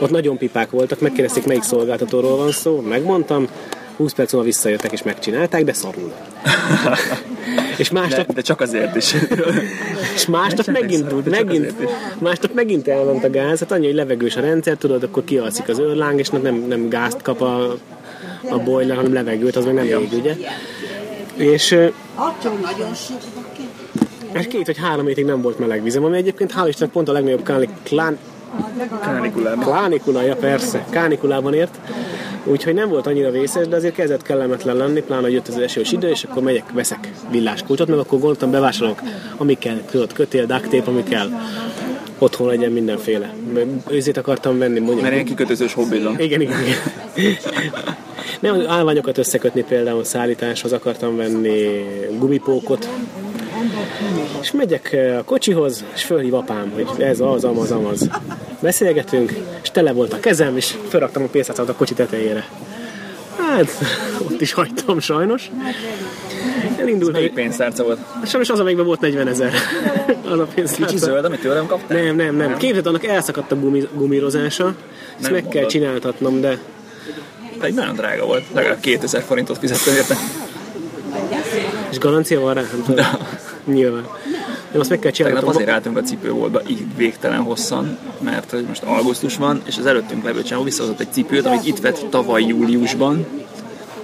ott nagyon pipák voltak, megkérdezték, melyik szolgáltatóról van szó, megmondtam, 20 perc múlva visszajöttek és megcsinálták, de szarul. és De, másnap, de csak azért is. és másnap Esetleg megint, de másnap megint elment a gáz, hát annyi, hogy levegős a rendszer, tudod, akkor kialszik az őrláng, és nem, nem gázt kap a, a boiler, hanem levegőt, az meg nem ég, ugye? És Attól nagyon kell. és két vagy három hétig nem volt meleg vizem, ami egyébként hál' Istennek pont a legnagyobb klán, klán, Kánikulában. Kánikulája, persze, kánikulában ért. Úgyhogy nem volt annyira vészes, de azért kezdett kellemetlen lenni, pláne hogy jött az esős idő, és akkor megyek, veszek villáskulcsot, meg akkor gondoltam, bevásárolok, ami kell, tudod, kötél, duct tape, ami kell. Otthon legyen mindenféle. Őzét akartam venni, mondjuk. Mert ilyen kikötözős hobbizom. Igen, igen, igen. Nem, állványokat összekötni például szállításhoz akartam venni gumipókot. És megyek eh, a kocsihoz, és fölhív apám, hogy ez az, amaz, amaz. Beszélgetünk, és tele volt a kezem, és felraktam a pénztárcát a kocsi tetejére. Hát, ott is hagytam sajnos. Elindult. Melyik pénztárca volt? Sajnos az, amelyikben volt 40 ezer. Az a Kicsi pénztárca. zöld, amit tőlem kaptál? Nem, nem, nem. Képzeld, annak elszakadt a gumi, gumirozása. Ezt Nem meg kell mondod. csináltatnom, de Pedig nagyon drága volt. Legalább 2000 forintot fizettem érte. És garancia van rá? Nem. Nyilván. Nem, azt meg kell Tegnap csinálnom. azért álltunk a cipőboltba így végtelen hosszan, mert hogy most augusztus van, és az előttünk levő csávó visszahozott egy cipőt, amit itt vett tavaly júliusban,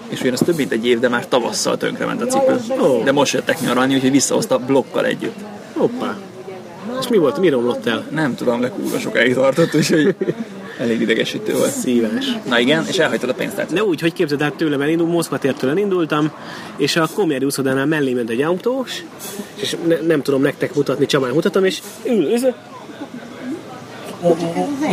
és ugyan az több mint egy év, de már tavasszal tönkrement a cipő. Ó. De most jöttek nyaralni, úgyhogy visszahozta blokkal együtt. Hoppá. És mi volt? Mi romlott el? Nem tudom, de kurva sokáig tartott, úgyhogy elég idegesítő volt. Szívás. Na igen, és elhagytad a pénztárcát. De úgy, hogy képzeld el, tőlem elindul, Moszkva tértől elindultam, és a Komjádi úszodánál mellé ment egy autós, és ne, nem tudom nektek mutatni, Csabán mutatom, és ül, ül,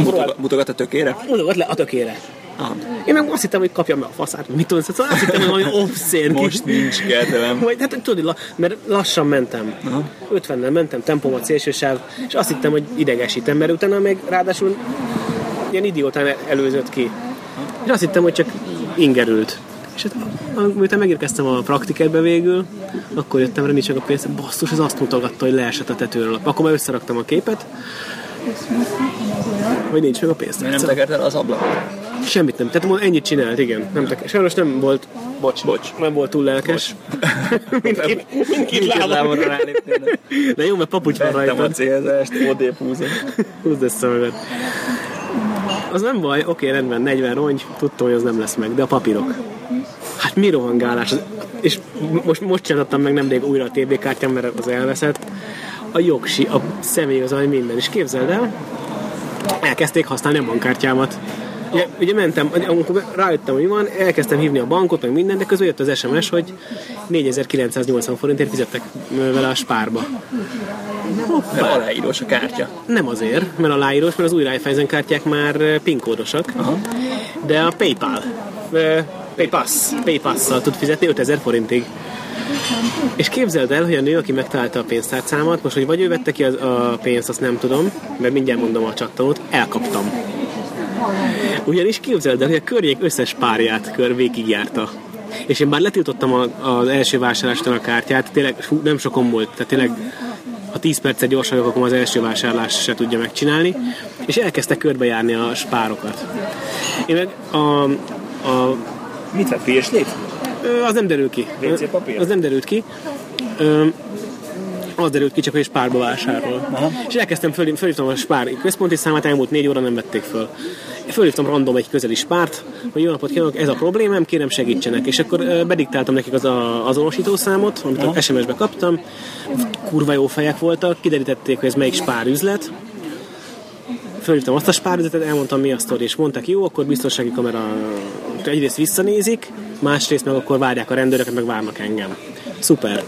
Mutogat, mutogat a tökére? mutogat le a tökére. Aha. Én meg azt hittem, hogy kapjam meg a faszát, mit tudom, szóval azt hittem, hogy valami obszén Most nincs kedvem. Vagy, hát tudod, mert lassan mentem. Aha. 50-nel mentem, tempómat szélsősáv, és azt hittem, hogy idegesítem, mert utána még ráadásul ilyen idiótán előzött ki. És azt hittem, hogy csak ingerült. És hát, miután megérkeztem a praktikerbe végül, akkor jöttem rá, meg a pénz, basszus, ez azt mutogatta, hogy leesett a tetőről. Akkor már összeraktam a képet, hogy nincs meg a pénz. Nem tekert el az ablakot? Semmit nem. Tehát ennyit csinált, igen. Nem tek- Sajnos nem volt, bocs, bocs, nem volt túl lelkes. mindkét, mindkét lábon. de jó, mert papucs van vettem a rajta. célzást, odébb húzom. Húzd össze magad. Az nem baj, oké, rendben, 40 rongy, tudtam, hogy az nem lesz meg, de a papírok. Hát mi rohangálás? Az- És most, most csináltam meg nemrég újra a TB kártyám, mert az elveszett. A jogsi, a személyigazolvány, minden. És képzeld el, elkezdték használni a bankkártyámat. Ugye, ugye mentem, amikor rájöttem, hogy van, elkezdtem hívni a bankot, meg minden, de közben jött az SMS, hogy 4980 forintért fizettek vele a spárba. Mert aláírós a kártya. Nem azért, mert a láírós, mert az új Raiffeisen kártyák már PIN kódosak, Aha. de a PayPal, PayPass, PayPass-szal tud fizetni 5000 forintig. És képzeld el, hogy a nő, aki megtalálta a pénztárcámat, most, hogy vagy ő vette ki az, a pénzt, azt nem tudom, mert mindjárt mondom a csattanót, elkaptam. Ugyanis képzeld el, hogy a környék összes párját kör végigjárta. És én bár letiltottam a, az első vásárlástól a kártyát, tényleg hú, nem sokon volt, tehát tényleg ha 10 percet gyorsan vagyok, akkor az első vásárlást se tudja megcsinálni, és elkezdte körbejárni a spárokat. Én meg a, a Mit vett Az nem derül ki. WC papír? Az nem derült ki. Ö, az derült ki, csak hogy spárba vásárol. Aha. És elkezdtem, föl, fölhívtam a spár központi számát, elmúlt négy óra nem vették föl. Fölhívtam random egy közeli spárt, hogy jó napot kívánok, ez a problémám, kérem segítsenek. És akkor bediktáltam nekik az a, azonosítószámot, amit a SMS-be kaptam. Kurva jó fejek voltak, kiderítették, hogy ez melyik spár üzlet. Fölhívtam azt a spárüzetet, elmondtam mi a sztori, és mondták, jó, akkor biztonsági kamera egyrészt visszanézik, másrészt meg akkor várják a rendőröket, meg várnak engem. Szuper.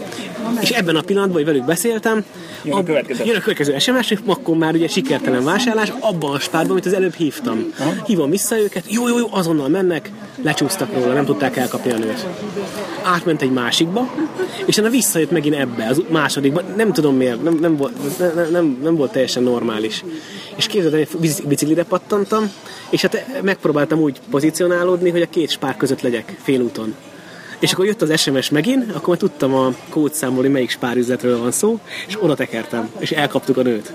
És ebben a pillanatban, hogy velük beszéltem, Jön a következő. jön a következő SMS, és akkor már ugye sikertelen vásárlás, abban a spárban, amit az előbb hívtam. Hívom vissza őket, jó, jó, jó, azonnal mennek, lecsúsztak róla, nem tudták elkapni a nőt. Átment egy másikba, és utána visszajött megint ebbe, az másodikba, nem tudom miért, nem, nem, volt, nem, nem, nem volt teljesen normális. És képzeld, el, hogy bici- biciklire pattantam, és hát megpróbáltam úgy pozícionálódni, hogy a két spár között legyek félúton. És akkor jött az SMS megint, akkor már tudtam a kódszámból, hogy melyik spárüzletről van szó, és oda tekertem, és elkaptuk a nőt.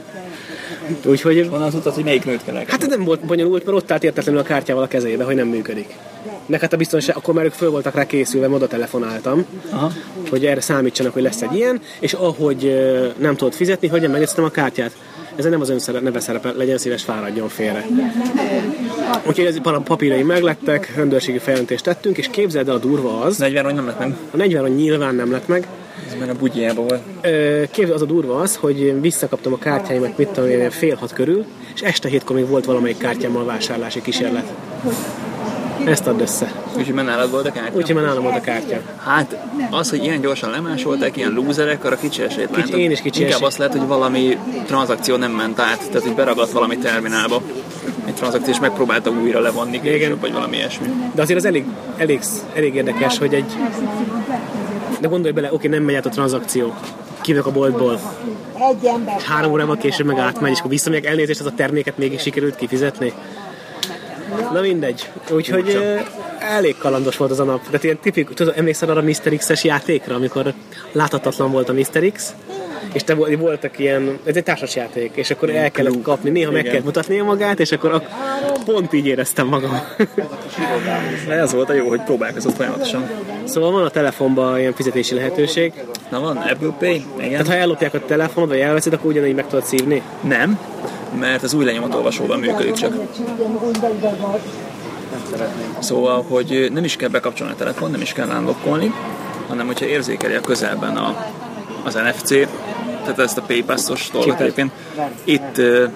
Úgyhogy Honnan tudtad, hogy melyik nőt kell elkapni? Hát nem volt bonyolult, mert ott állt értetlenül a kártyával a kezébe, hogy nem működik. Meg hát a biztonság, akkor már ők föl voltak rá készülve, oda telefonáltam, Aha. hogy erre számítsanak, hogy lesz egy ilyen, és ahogy nem tudod fizetni, hogyan megjegyeztem a kártyát. Ez nem az ön szere- neve szerepel, legyen szíves, fáradjon félre. Úgyhogy ez a papírai meglettek, rendőrségi feljelentést tettünk, és képzeld el, a durva az, 40 hogy nem lett meg. a 40 nyilván nem lett meg, Ez már a bugyjában volt. Képzeld, az a durva az, hogy én visszakaptam a kártyáimat, mit tudom én, fél hat körül, és este hétkor még volt valamelyik kártyámmal vásárlási kísérlet. Ezt add össze. Úgyhogy már nálad volt a kártya? Úgyhogy már nálam volt a kártya. Hát az, hogy ilyen gyorsan lemásolták, ilyen lúzerek, arra kicsi esélyt Kicsi- látok. én is kicsi Inkább azt lehet, hogy valami tranzakció nem ment át, tehát hogy beragadt valami terminálba. Egy tranzakció, és megpróbálta újra levonni később, vagy valami ilyesmi. De azért az elég, elég, elég érdekes, hogy egy... De gondolj bele, oké, nem megy át a tranzakció. Kívülök a boltból. Egy ember. Három órával később meg átmegy, és akkor visszamegyek elnézést, az a terméket mégis sikerült kifizetni. Na mindegy. Úgyhogy ö, elég kalandos volt az a nap. De ilyen tipik, tudod, emlékszel arra a Mr. X-es játékra, amikor láthatatlan volt a Mr. X? És te vol- voltak ilyen, ez egy társasjáték, és akkor el kellett kapni, néha meg Igen. kellett mutatnia magát, és akkor a, pont így éreztem magam. Ez volt a jó, hogy próbálkozott folyamatosan. Szóval van a telefonban ilyen fizetési lehetőség. Na van, Apple Pay? Igen. Tehát ha ellopják a telefonod, vagy elveszed, akkor ugyanígy meg tudod szívni. Nem, mert az új lenyomatolvasóban működik csak. Szóval, hogy nem is kell bekapcsolni a telefon, nem is kell unlockolni, hanem hogyha érzékeli a közelben a, az NFC, tehát ezt a PayPass-os dolgot egyébként, itt, uh,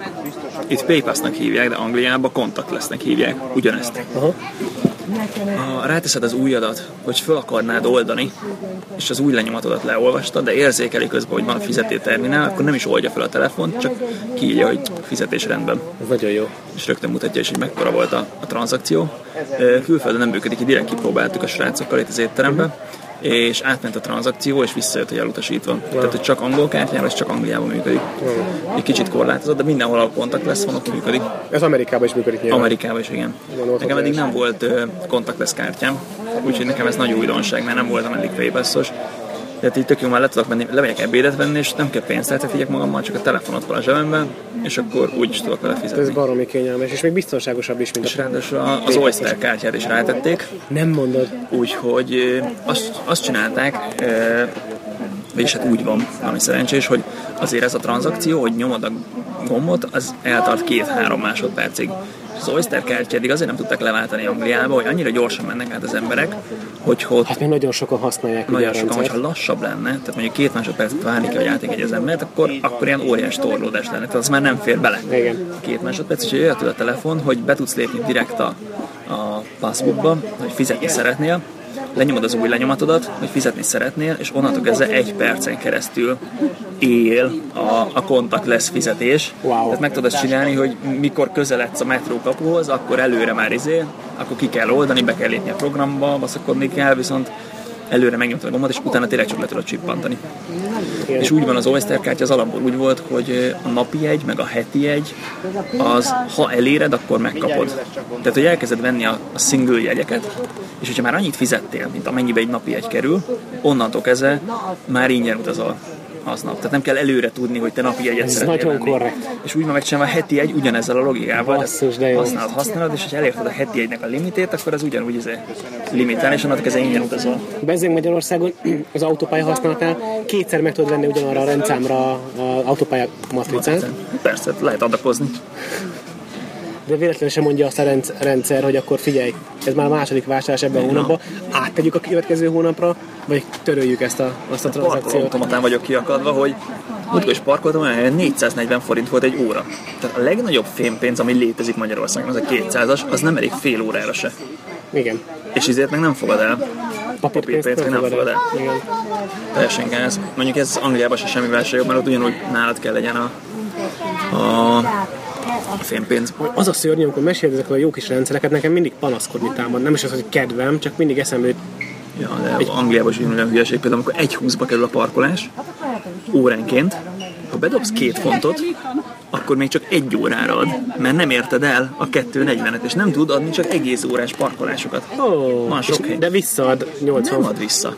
itt PayPass-nak hívják, de Angliában contactless-nek hívják ugyanezt. Aha. Ha ráteszed az ujjadat, hogy föl akarnád oldani, és az új lenyomatodat leolvastad, de érzékeli közben, hogy van fizetőterminál, akkor nem is oldja fel a telefont, csak kiírja, hogy fizetés rendben. Ez nagyon jó. És rögtön mutatja is, hogy mekkora volt a, a tranzakció. Külföldön nem működik, így direkt kipróbáltuk a srácokkal itt az étteremben, és átment a tranzakció, és visszajött, hogy elutasítva. Tehát, hogy csak angol kártyára, és csak Angliában működik. Egy kicsit korlátozott, de mindenhol, ahol kontakt lesz, van, ott működik. Ez Amerikában is működik nyilván. Amerikában is, igen. ott Nekem eddig nem volt kontaktless kártyám, úgyhogy nekem ez nagy újdonság, mert nem voltam eddig fejbasszos. Tehát így tök jó, már le tudok menni, lemegyek ebédet venni, és nem kell pénzt eltetítek magammal, csak a telefonot van a zsebemben, és akkor úgy is tudok vele Ez fizetni. baromi kényelmes, és még biztonságosabb is, mint És a... ráadásul az Oyster kártyát is rátették, Nem mondod. úgyhogy azt, azt csinálták, vagyis hát úgy van, ami szerencsés, hogy azért ez a tranzakció, hogy nyomod a gombot, az eltart két-három másodpercig. Az Oyster kártyádig azért nem tudták leváltani Angliába, hogy annyira gyorsan mennek át az emberek, hogy ott Hát még nagyon sokan használják nagyon a sokan, hogyha lassabb lenne, tehát mondjuk két másodpercet várni kell, hogy átengedje az embert, akkor, akkor ilyen óriás torlódás lenne, tehát az már nem fér bele. Igen. Két másodperc, és jöhet a telefon, hogy be tudsz lépni direkt a, a passbookba, hogy fizetni szeretnél, lenyomod az új lenyomatodat, hogy fizetni szeretnél, és onnantól kezdve egy percen keresztül él a, a kontakt lesz fizetés. Wow. Tehát meg tudod azt csinálni, hogy mikor közeledsz a metró kapuhoz, akkor előre már izé, akkor ki kell oldani, be kell lépni a programba, baszakodni kell, viszont előre megnyomtad a gombot, és utána tényleg csak le tudod csippantani. És úgy van az Oyster kártya, az alapból úgy volt, hogy a napi egy, meg a heti egy, az ha eléred, akkor megkapod. Tehát, hogy elkezded venni a, a single jegyeket, és hogyha már annyit fizettél, mint amennyibe egy napi egy kerül, onnantól kezdve már ingyen utazol aznap. Tehát nem kell előre tudni, hogy te napi egyet Ez nagyon venni. korrekt. És úgy van megcsinálva a heti egy ugyanezzel a logikával. Basszus, de jó. Használod, használod, és ha elérted a heti egynek a limitét, akkor az ugyanúgy izé limitál, és onnantól kezdve ingyen utazol. Bezzeg Magyarországon az autópálya használatnál kétszer meg tudod venni ugyanarra a rendszámra az autópálya matricát, Persze, lehet adakozni. De véletlenül sem mondja azt a rendsz- rendszer, hogy akkor figyelj, ez már a második vásárlás ebben a hónapban, áttegyük a következő hónapra, vagy töröljük ezt a, azt a tranzakciót. Parkolóautomatán vagyok kiakadva, hogy múltkor is parkoltam, olyan hogy 440 forint volt egy óra. Tehát a legnagyobb fémpénz, ami létezik Magyarországon, az a 200-as, az nem elég fél órára se. Igen. És ezért meg nem fogad el. Papírpénzt meg nem fogad el. Igen. Teljesen gáz. Mondjuk ez Angliában se semmivel se jobb, mert ott ugyanúgy nálad kell legyen a, a, a fémpénz. Az a szörnyű, amikor meséled ezekről a jó kis rendszereket, nekem mindig panaszkodni támad. Nem is az, hogy kedvem, csak mindig eszembe jut. Ja, de Angliában is ugyanolyan hülyeség. Például amikor egy 20-ba kerül a parkolás, óránként, ha bedobsz két fontot, akkor még csak egy órára ad, mert nem érted el a 240-et, és nem tud adni csak egész órás parkolásokat. Ó, Van sok hely. de visszaad 80. Nem ad vissza.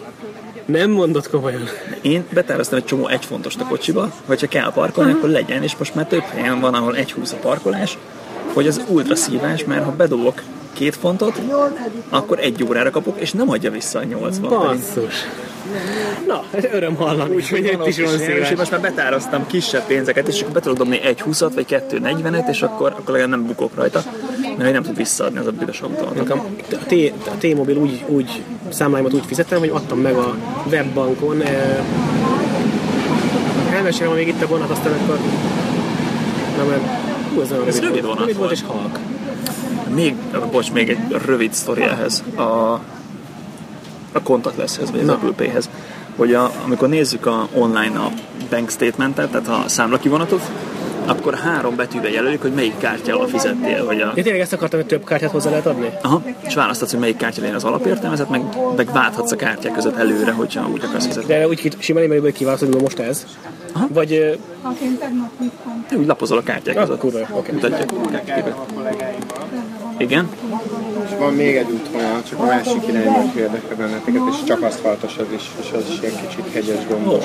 Nem mondod komolyan. Én beterveztem egy csomó egy fontost a kocsiba, hogyha kell parkolni, akkor legyen, és most már több helyen van, ahol egy 20 a parkolás, hogy az ultra szívás, mert ha bedobok két fontot, akkor egy órára kapok, és nem adja vissza a 80 pedig Basszus. Na, ez öröm hallani, hogy itt is van és szíves. én most már betáraztam kisebb pénzeket, és akkor be tudok dobni egy 20 vagy 2 40 és akkor, akkor legalább nem bukok rajta, mert hogy nem tud visszaadni az a büdös autómat. Nekem a a T-Mobile úgy, úgy számláimat úgy fizettem, hogy adtam meg a webbankon. Elmesélem, még itt a vonat, aztán akkor... Na, mert hú, ez Ez rövid, rövid vonat rövid volt. volt. és halk. Még, bocs, még egy rövid sztori ehhez. A, a contactlesshez, vagy az Na. Apple Pay-hez. Hogy a, amikor nézzük a online a bank statementet, tehát a számlakivonatot, akkor három betűvel jelölik, hogy melyik kártyával fizettél, hogy a De tényleg ezt akartam, hogy több kártyát hozzá lehet adni? Aha, és választhatsz, hogy melyik kártya legyen az alapértelmezett, meg, meg válthatsz a kártyák között előre, hogyha úgy akarsz fizetni. De úgy simán e-mailből kiválasztod, hogy most ez. Aha. Vagy Te úgy lapozol a kártyák között. kurva, oké. Kártyákat. Igen? És van még egy útvonal, csak a másik irányba érdekel benneteket, és csak aszfaltos az is, és az is egy kicsit hegyes gomba.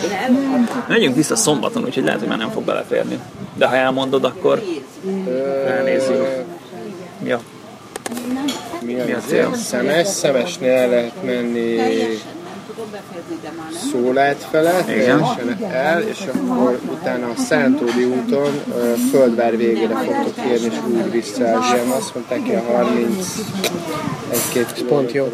Megyünk vissza szombaton, úgyhogy lehet, hogy már nem fog beleférni. De ha elmondod, akkor elnézzük. Mi a Mi Mi a cél? Szemes, szemesnél lehet menni. Szólát felett, Igen. el, és akkor utána a Szántódi úton ö, Földvár végére fogtok érni, és úgy vissza Ázsián. Azt mondták, hogy a 30 egy-két Pont jó.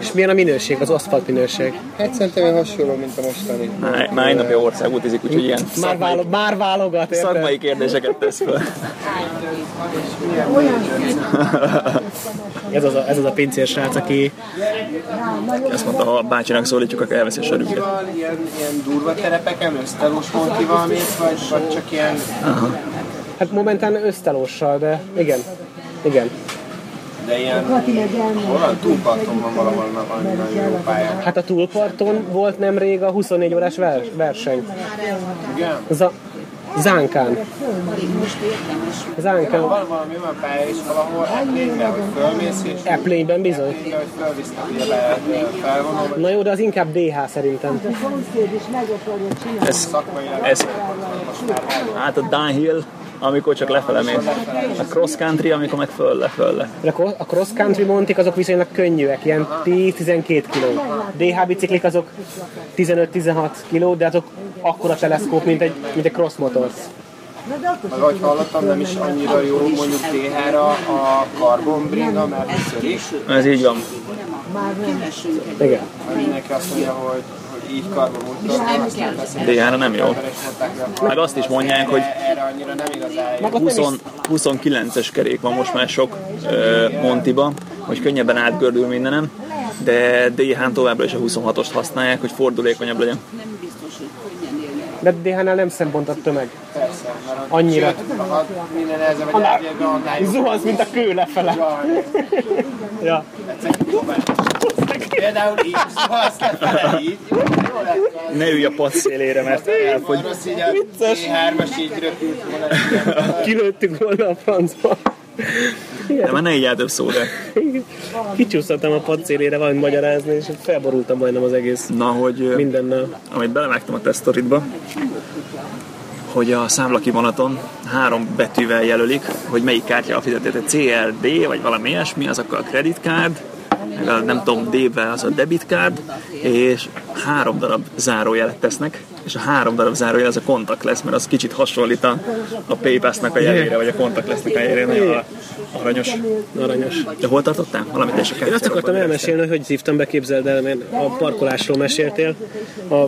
És milyen a minőség, az aszfalt minőség? Hát szerintem hasonló, mint a mostani. Már, már egy napja ország útizik, úgyhogy ilyen Már, válo- már válogat, érted? szakmai kérdéseket tesz fel. Ez az, a, ez az a pincér srác, aki Azt mondta, ha a bácsinak szólítjuk, elveszi a sörünket. Montival, ilyen, ilyen durva terepeken, ösztelós Montival mész, vagy, vagy csak ilyen hát momentán ösztelóssal, de igen. Igen. De ilyen, hol túlparton van valahol nagyon jó pálya. Hát a túlparton volt nemrég a 24 órás vers- verseny. Igen? Z- Zánkán. Zánkán. Van valami olyan pálya is valahol, Eplényben, hogy fölmész, és Eplényben bizony. Na jó, de az inkább DH szerintem. Ez, ez, hát a downhill, amikor csak lefele mész. A cross country, amikor meg fölle, fölle. A cro- a cross country montik azok viszonylag könnyűek, ilyen 10-12 kg. DH biciklik azok 15-16 kg, de azok akkora teleszkóp, mint egy, mint egy cross motors. Meg ahogy hallottam, nem is annyira jó mondjuk DH-ra a carbon bringa, mert szörik. Ez így van. Igen. Mindenki azt mondja, hogy így carbon ultra, azt nem jó. Meg azt is mondják, hogy erre annyira nem igazán jó. 20, 29-es kerék van most már sok Montiba, hogy könnyebben átgördül mindenem, de DH-n továbbra is a 26-ost használják, hogy fordulékonyabb legyen. De DH-nál nem szempont a tömeg. Persze, Annyira. Sőt, ha minden nehezebb egy Annál- elvégre, annál jobb. Zuhansz, mint a kő lefele. Jaj, Ja. Például így, lefele, így. Jó lett. Ne ülj a pad szélére, mert elfogy. Rossz így a T3-as így röpült volna. Kilőttük volna a francba. De már ne így el több szó, de... Kicsúsztattam a pad szélére valamit magyarázni, és felborultam majdnem az egész Na, hogy mindennel. amit belevágtam a tesztoritba, hogy a számlakivonaton három betűvel jelölik, hogy melyik kártyával fizetett, egy CLD, vagy valami ilyesmi, az akkor a credit card, meg a nem tudom, D-vel az a debit card, és három darab zárójelet tesznek, és a három darab zárójel az a kontakt lesz, mert az kicsit hasonlít a, a PayPass-nak a jelére, vagy a kontakt lesznek a jelére, nagyon aranyos. Aranyos. De hol tartottál? Valamit a Én azt akartam elmesélni, hogy hogy szívtam be, képzeld el, mert a parkolásról meséltél. A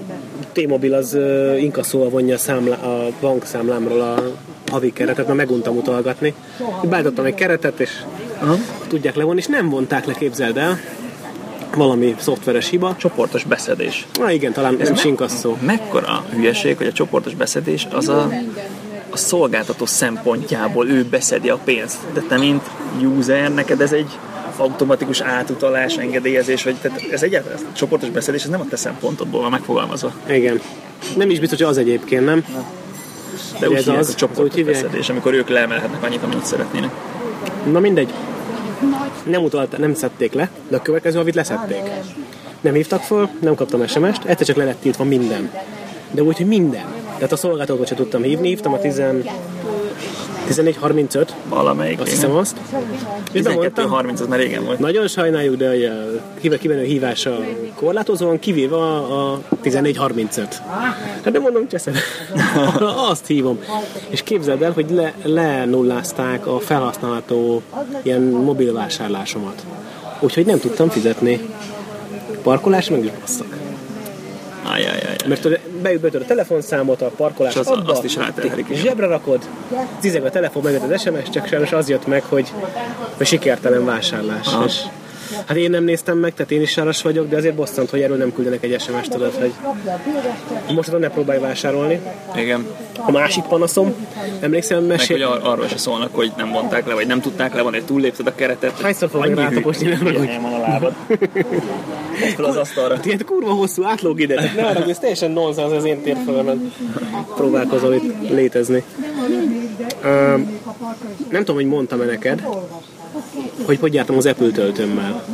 T-Mobil az uh, inkasszóval vonja a, számlá, a bankszámlámról a havi keretet, mert meguntam utalgatni. Beállítottam egy keretet, és Aha. tudják levonni, és nem vonták le, képzeld el. Valami szoftveres hiba. Csoportos beszedés. Na igen, talán ez is inkasszó. mekkora hülyeség, hogy a csoportos beszedés az a, a szolgáltató szempontjából ő beszedi a pénzt. De te, mint user, neked ez egy automatikus átutalás, engedélyezés, vagy tehát ez egyáltalán ez a csoportos beszedés, ez nem a te szempontodból van megfogalmazva. Igen. Nem is biztos, hogy az egyébként, nem? De úgy Ez hívják, az? Az csoportos beszedés, amikor ők leemelhetnek annyit, amennyit szeretnének. Na mindegy. Nem utalt, nem szedték le, de a következő havit leszették. Nem hívtak föl, nem kaptam SMS-t, egyszer csak le lett tiltva minden. De úgy, hogy minden. Tehát a szolgáltatót sem tudtam hívni, hívtam a 10... 14.35, Valamelyik. azt hiszem azt. És bemondtam, 12.30 az már régen volt. nagyon sajnáljuk, de a kivenő hívása korlátozóan, kivéve a, a 1435. Hát de mondom, cseszem. Azt hívom. És képzeld el, hogy le, lenullázták a felhasználható ilyen mobil vásárlásomat. Úgyhogy nem tudtam fizetni. Parkolás meg is basszak. Ajajajaj. Mert beütött a telefonszámot, a parkolás És az- abba, azt is ráterhelik, zsebre rakod, cizeg a telefon, megjött az SMS, csak sajnos az jött meg, hogy, hogy sikertelen vásárlás. Aha. És, hát én nem néztem meg, tehát én is sáros vagyok, de azért bosszant, hogy erről nem küldenek egy SMS-t, tudod, hogy most ne próbálj vásárolni. Igen. A másik panaszom, emlékszel, Meg hogy mesél... ar- arról se szólnak, hogy nem vonták le, vagy nem tudták le, van, hogy túllépted a keretet. Hányszor fogok Annyi rátaposni, nem hogy- van a lábad. Az asztalra. Ilyen kurva hosszú átlóg ide. Ne arra, ez teljesen nonsens az én térfelemen. Próbálkozol itt létezni. Uh, nem tudom, hogy mondtam-e neked, hogy hogy jártam az Apple töltőmmel.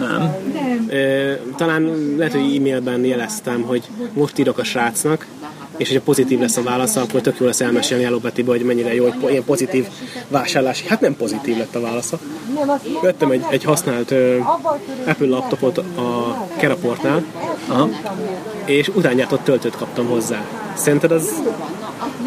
Nem. Talán lehet, hogy e-mailben jeleztem, hogy most írok a srácnak, és hogyha pozitív lesz a válasz, akkor tök jó lesz elmesélni Hello Betty-be, hogy mennyire jó, hogy ilyen pozitív vásárlás. Hát nem pozitív lett a válasza. Vettem egy, egy használt uh, Apple laptopot a Keraportnál, Aha. és utángyártott töltőt kaptam hozzá. Szerinted az,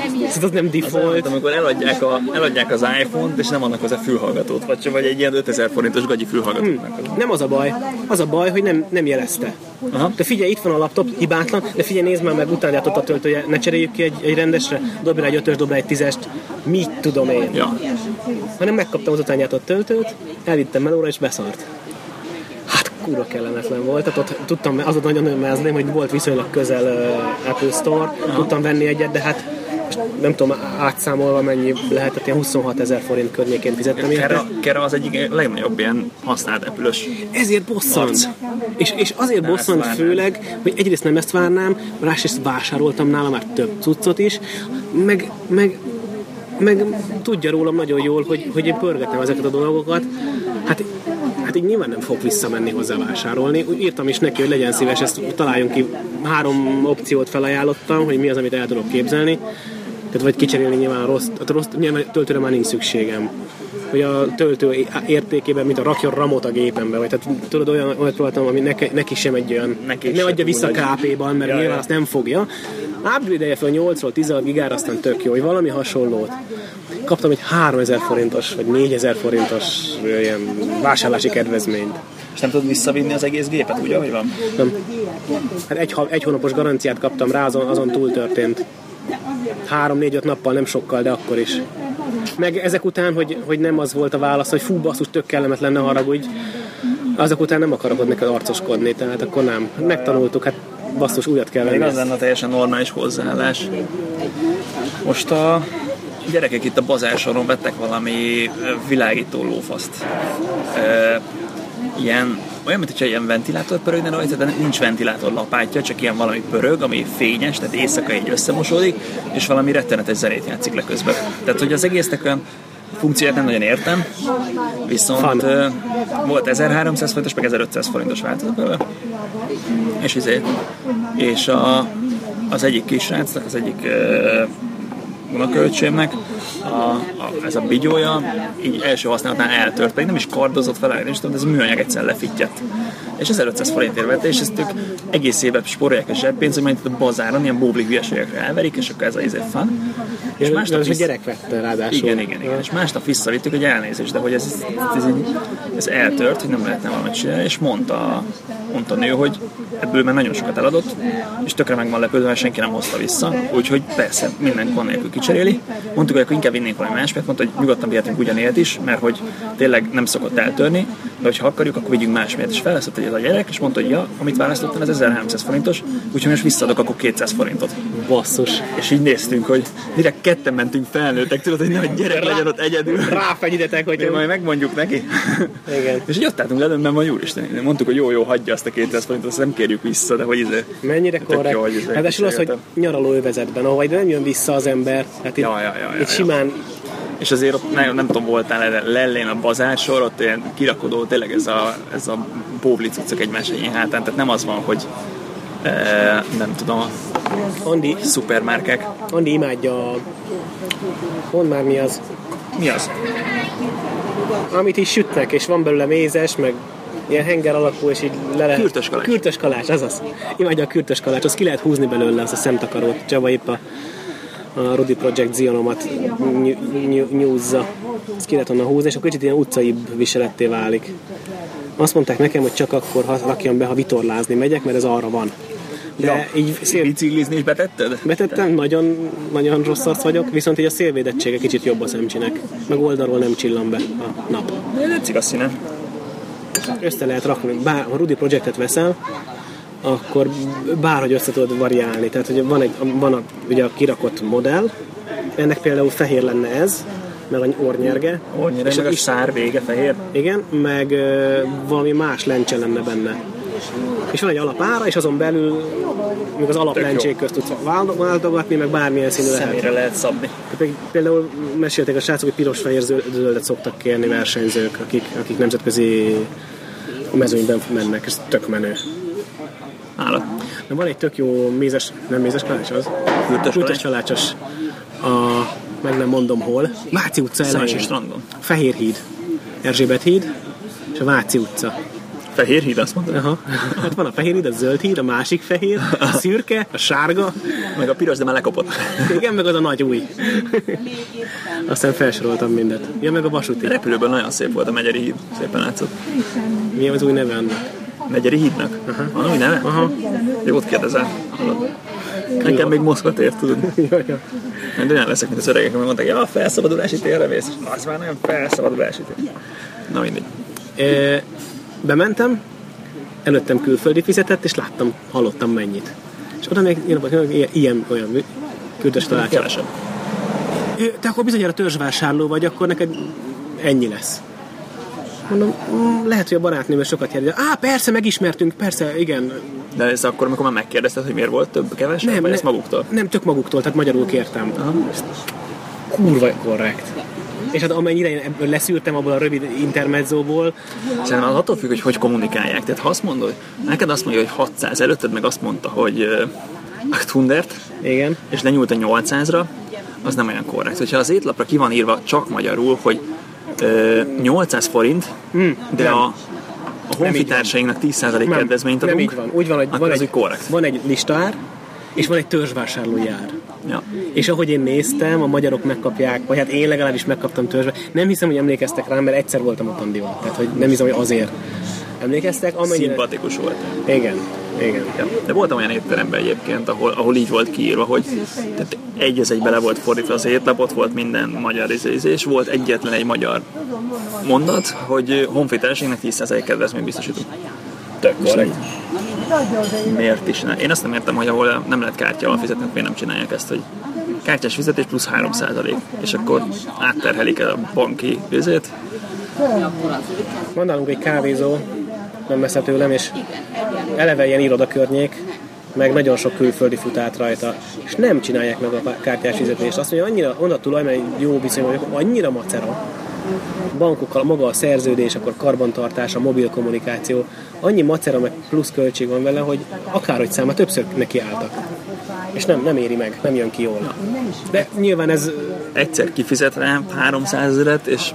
szerinted az nem Az default? olyan, amikor eladják, a, eladják az iPhone-t, és nem annak hozzá fülhallgatót, vagy, vagy egy ilyen 5000 forintos gagyi fülhallgatót. Hmm. Nem az a baj. Az a baj, hogy nem, nem jelezte. Aha. De figyelj, itt van a laptop, hibátlan, de figyelj, nézd már meg, utángyártott a töltője, ne cseréljük ki egy, egy rendesre, dobj rá egy ötös, dobj rá egy tízest, mit tudom én. Ja. Hanem megkaptam az utángyártott töltőt, elvittem melóra és beszart. Hát kurva kellemetlen volt, tehát ott tudtam, az a nagyon örömmelzném, hogy volt viszonylag közel uh, Apple Store, tudtam venni egyet, de hát most nem tudom átszámolva mennyi lehetett, ilyen 26 ezer forint környékén fizettem érte. Kera, Kera az egyik legnagyobb ilyen használt Apple-ös. Ezért bosszant. És, és azért Nem bosszant főleg, hogy egyrészt nem ezt várnám, másrészt vásároltam nála már több cuccot is, meg, meg, meg tudja rólam nagyon jól, hogy, hogy én pörgetem ezeket a dolgokat. Hát, hát így nyilván nem fog visszamenni hozzá vásárolni. Úgy írtam is neki, hogy legyen szíves, ezt találjunk ki. Három opciót felajánlottam, hogy mi az, amit el tudok képzelni. Tehát vagy kicserélni nyilván a rossz, a rossz nyilván töltőre már nincs szükségem. Hogy a töltő értékében, mint a rakjon ramot a gépembe, vagy tehát tudod, olyan, olyat próbáltam, ami neki, neki sem egy olyan, Neki ne adja vissza KP-ban, mert Ja, nyilván ja. azt nem fogja. Upgrade fel 8-ról 16 gigára, aztán tök jó, hogy valami hasonlót. Kaptam egy 3000 forintos, vagy 4000 forintos ilyen vásárlási kedvezményt. És nem tudod visszavinni az egész gépet, úgy, ahogy van? Nem. Hát egy, egy hónapos garanciát kaptam rá, azon, azon túl történt. Három-négy-öt nappal, nem sokkal, de akkor is. Meg ezek után, hogy, hogy nem az volt a válasz, hogy fú, basszus, tök kellemetlen, ne haragudj. Azok után nem akarok ott neked arcoskodni, tehát akkor nem. Megtanultuk, hát basszus, újat kell Még venni. az lenne a teljesen normális hozzáállás. Most a gyerekek itt a bazársoron vettek valami világító lófaszt. Ilyen, olyan, mint hogyha ilyen ventilátor pörögne rajta, de nincs ventilátor lapátja, csak ilyen valami pörög, ami fényes, tehát éjszaka így összemosódik, és valami rettenetes zenét játszik le közben. Tehát, hogy az egésznek olyan funkcióját nem nagyon értem, viszont Fun. volt 1300 forintos, meg 1500 forintos változat belőle. És izé, és a, az egyik kisrácnak, az egyik uh, unokölcsémnek a, a, ez a bigyója így első használatnál eltört, pedig nem is kardozott fel, nem is tudom, de ez a műanyag egyszer lefittyett. És 1500 forintért vette, és ezt ők egész évet spórolják a zseppénzt, hogy majd itt a bazáron ilyen bóblik hülyeségekre elverik, és akkor ez a izé fan. És És másnap ez a visz- gyerek vette ráadásul. igen, igen, igen. És másnap visszavittük, hogy elnézést, de hogy ez, ez, így, ez eltört, hogy nem lehetne valamit csinálni, és mondta, mondta a nő, hogy ebből már nagyon sokat eladott, és tökre meg van lepődve, mert senki nem hozta vissza, úgyhogy persze minden nélkül kicseréli. Mondtuk, hogy inkább vinnénk valami más, mert mondta, hogy nyugodtan vihetünk ugyanilyet is, mert hogy tényleg nem szokott eltörni, de hogyha akarjuk, akkor vigyünk más miatt. És feleszett egy a gyerek, és mondta, hogy ja, amit választottam, ez 1300 forintos, úgyhogy most visszaadok akkor 200 forintot. Basszus. És így néztünk, hogy direkt ketten mentünk felnőttek, tudod, hogy nehogy gyerek legyen ott egyedül. Ráfegyidetek, hogy Mi majd megmondjuk neki. Igen. És így ott álltunk előbb, van úristen. Mondtuk, hogy jó, jó, hagyja azt a 200 forintot, azt nem kérjük vissza, de hogy izé. Mennyire korrekt. hogy izé Ráadásul az, hogy kísérletem. nyaralóövezetben, ahol nem jön vissza az ember. Hát itt, Ja, ja, ja, ja, itt ja. simán És azért ott nem, nem tudom, voltál le- lellén a bazársor, ott ilyen kirakodó, tényleg ez a, ez a bóvli cuccok egymás egyén hátán, tehát nem az van, hogy e, nem tudom, Andi, szupermárkák. Andi imádja a... Mondd már mi az. Mi az? Amit is sütnek, és van belőle mézes, meg ilyen henger alakú, és így le lehet... Kürtös kalács. Kürtös kalács, azaz. Imádja a kürtös kalács, azt ki lehet húzni belőle, az a szemtakarót. Csaba épp a, a Rudy Project Zionomat ny- ny- nyúzza. Ezt ki lehet onnan húzni, és akkor kicsit ilyen utcaibb viseletté válik. Azt mondták nekem, hogy csak akkor ha rakjam be, ha vitorlázni megyek, mert ez arra van. De Ja. így szél, Biciklizni is betetted? Betettem, nagyon, nagyon rossz arc vagyok, viszont így a szélvédettsége kicsit jobb a szemcsinek. Meg oldalról nem csillan be a nap. Tetszik a színe. Össze lehet rakni, bár, ha Rudy Projectet veszel, akkor bárhogy össze tudod variálni. Tehát, hogy van, egy, van a, ugye a kirakott modell, ennek például fehér lenne ez, meg a ornyerge, Annyira, és meg a is, szár vége fehér. igen, meg ö, valami más lencse lenne benne. És van egy alapára, és azon belül még az alaplencsék közt tudsz váltogatni, meg bármilyen színű lehet. Szemére lehet szabni. Például- mesélték a srácok, hogy piros-fehér zöld- zöldet szoktak kérni versenyzők, akik, akik nemzetközi mezőnyben mennek, ez tök menő. Állat. De van egy tök jó mézes, nem mézes kalács az? Kürtös kalács. kalácsos. A, meg nem mondom hol. Váci utca elején. strandon. Fehér híd. Erzsébet híd és a Váci utca. Fehér híd, azt mondta? Aha. Hát van a fehér híd, a zöld híd, a másik fehér, a szürke, a sárga, Meg a piros, de már lekopott. igen, meg az a nagy új. Aztán felsoroltam mindet. Ja, meg a vasúti. Repülőben nagyon szép volt a Megyeri híd. Szépen látszott. Mi az új neve annak? Megyeri hídnak? Van új neve? Aha. Jót kérdezel. Hallod? Nekem még Moszkva tér, tudod. Én olyan leszek, mint az öregek, amikor mondták, ja, a felszabadulási térre mész. Az már nem felszabadulási tér. Na mindegy. Ö, Bementem, előttem külföldi fizetett, és láttam, hallottam mennyit. És oda még ilyen, ilyen olyan. Kevesebb. Ö, Te akkor bizonyára törzsvásárló vagy, akkor neked ennyi lesz. Mondom, "Mm, lehet, hogy a barátnőm sokat jár. Á, persze, megismertünk, persze, igen. De ez akkor, amikor már megkérdezted, hogy miért volt több, kevesebb, vagy ezt maguktól? Nem, tök maguktól, tehát magyarul kértem. Kurva korrekt. És hát amennyire én ebből leszűrtem abból a rövid intermezzóból, Szerintem az attól függ, hogy hogy kommunikálják. Tehát ha azt mondod, neked azt mondja, hogy 600, előtted meg azt mondta, hogy uh, 800, igen, és lenyúlt a 800-ra, az nem olyan korrekt. Hogyha az étlapra ki van írva csak magyarul, hogy 800 forint, de nem. a, a honfitársainknak 10% nem, kedvezményt nem adunk, így van. Úgy van, hogy van egy, korrekt. van egy listaár, és van egy törzsvásárlói ár. Ja. És ahogy én néztem, a magyarok megkapják, vagy hát én legalábbis megkaptam törzsbe. Nem hiszem, hogy emlékeztek rám, mert egyszer voltam a tandival. Tehát, hogy nem hiszem, hogy azért emlékeztek. Amennyire... Szimpatikus volt. Igen, igen. Ja. De voltam olyan étteremben egyébként, ahol, ahol így volt kiírva, hogy tehát egy az egybe le volt fordítva az étlap, ott volt minden magyar izé, izé, és volt egyetlen egy magyar mondat, hogy honfitársaiknak 10% kedvezményt biztosítunk. Tök korrekt. Miért is ne? Én azt nem értem, hogy ahol nem lehet kártyával fizetni, miért nem csinálják ezt, hogy kártyás fizetés plusz 3%, és akkor átterhelik a banki vizét. Van nálunk egy kávézó, nem messze tőlem, és eleve ilyen irodakörnyék, meg nagyon sok külföldi fut át rajta, és nem csinálják meg a kártyás fizetést. Azt mondja, annyira, onnan tulaj, mert jó viszony vagyok, annyira macera. Bankokkal maga a szerződés, akkor karbantartás, a mobil kommunikáció, annyi macera, meg plusz költség van vele, hogy akárhogy száma többször nekiálltak. És nem, nem éri meg, nem jön ki jól. De nyilván ez Egyszer kifizet rá 300 ezeret, és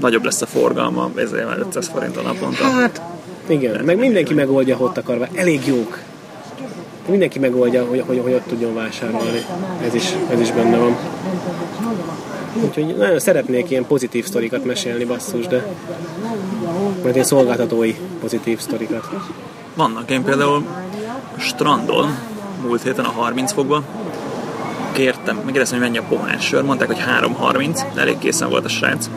nagyobb lesz a forgalma, ezért már 500 forint a naponta. Hát, igen, meg mindenki megoldja, hogy ott akar, elég jók. Mindenki megoldja, hogy, hogy, hogy ott tudjon vásárolni. Ez is, ez is benne van. Úgyhogy nagyon szeretnék ilyen pozitív sztorikat mesélni, basszus, de majd ilyen szolgáltatói pozitív sztorikat. Vannak, én például strandon, múlt héten a 30 fokban, kértem, megkérdeztem, hogy mennyi a pohár sör, mondták, hogy 3.30, de elég készen volt a srác.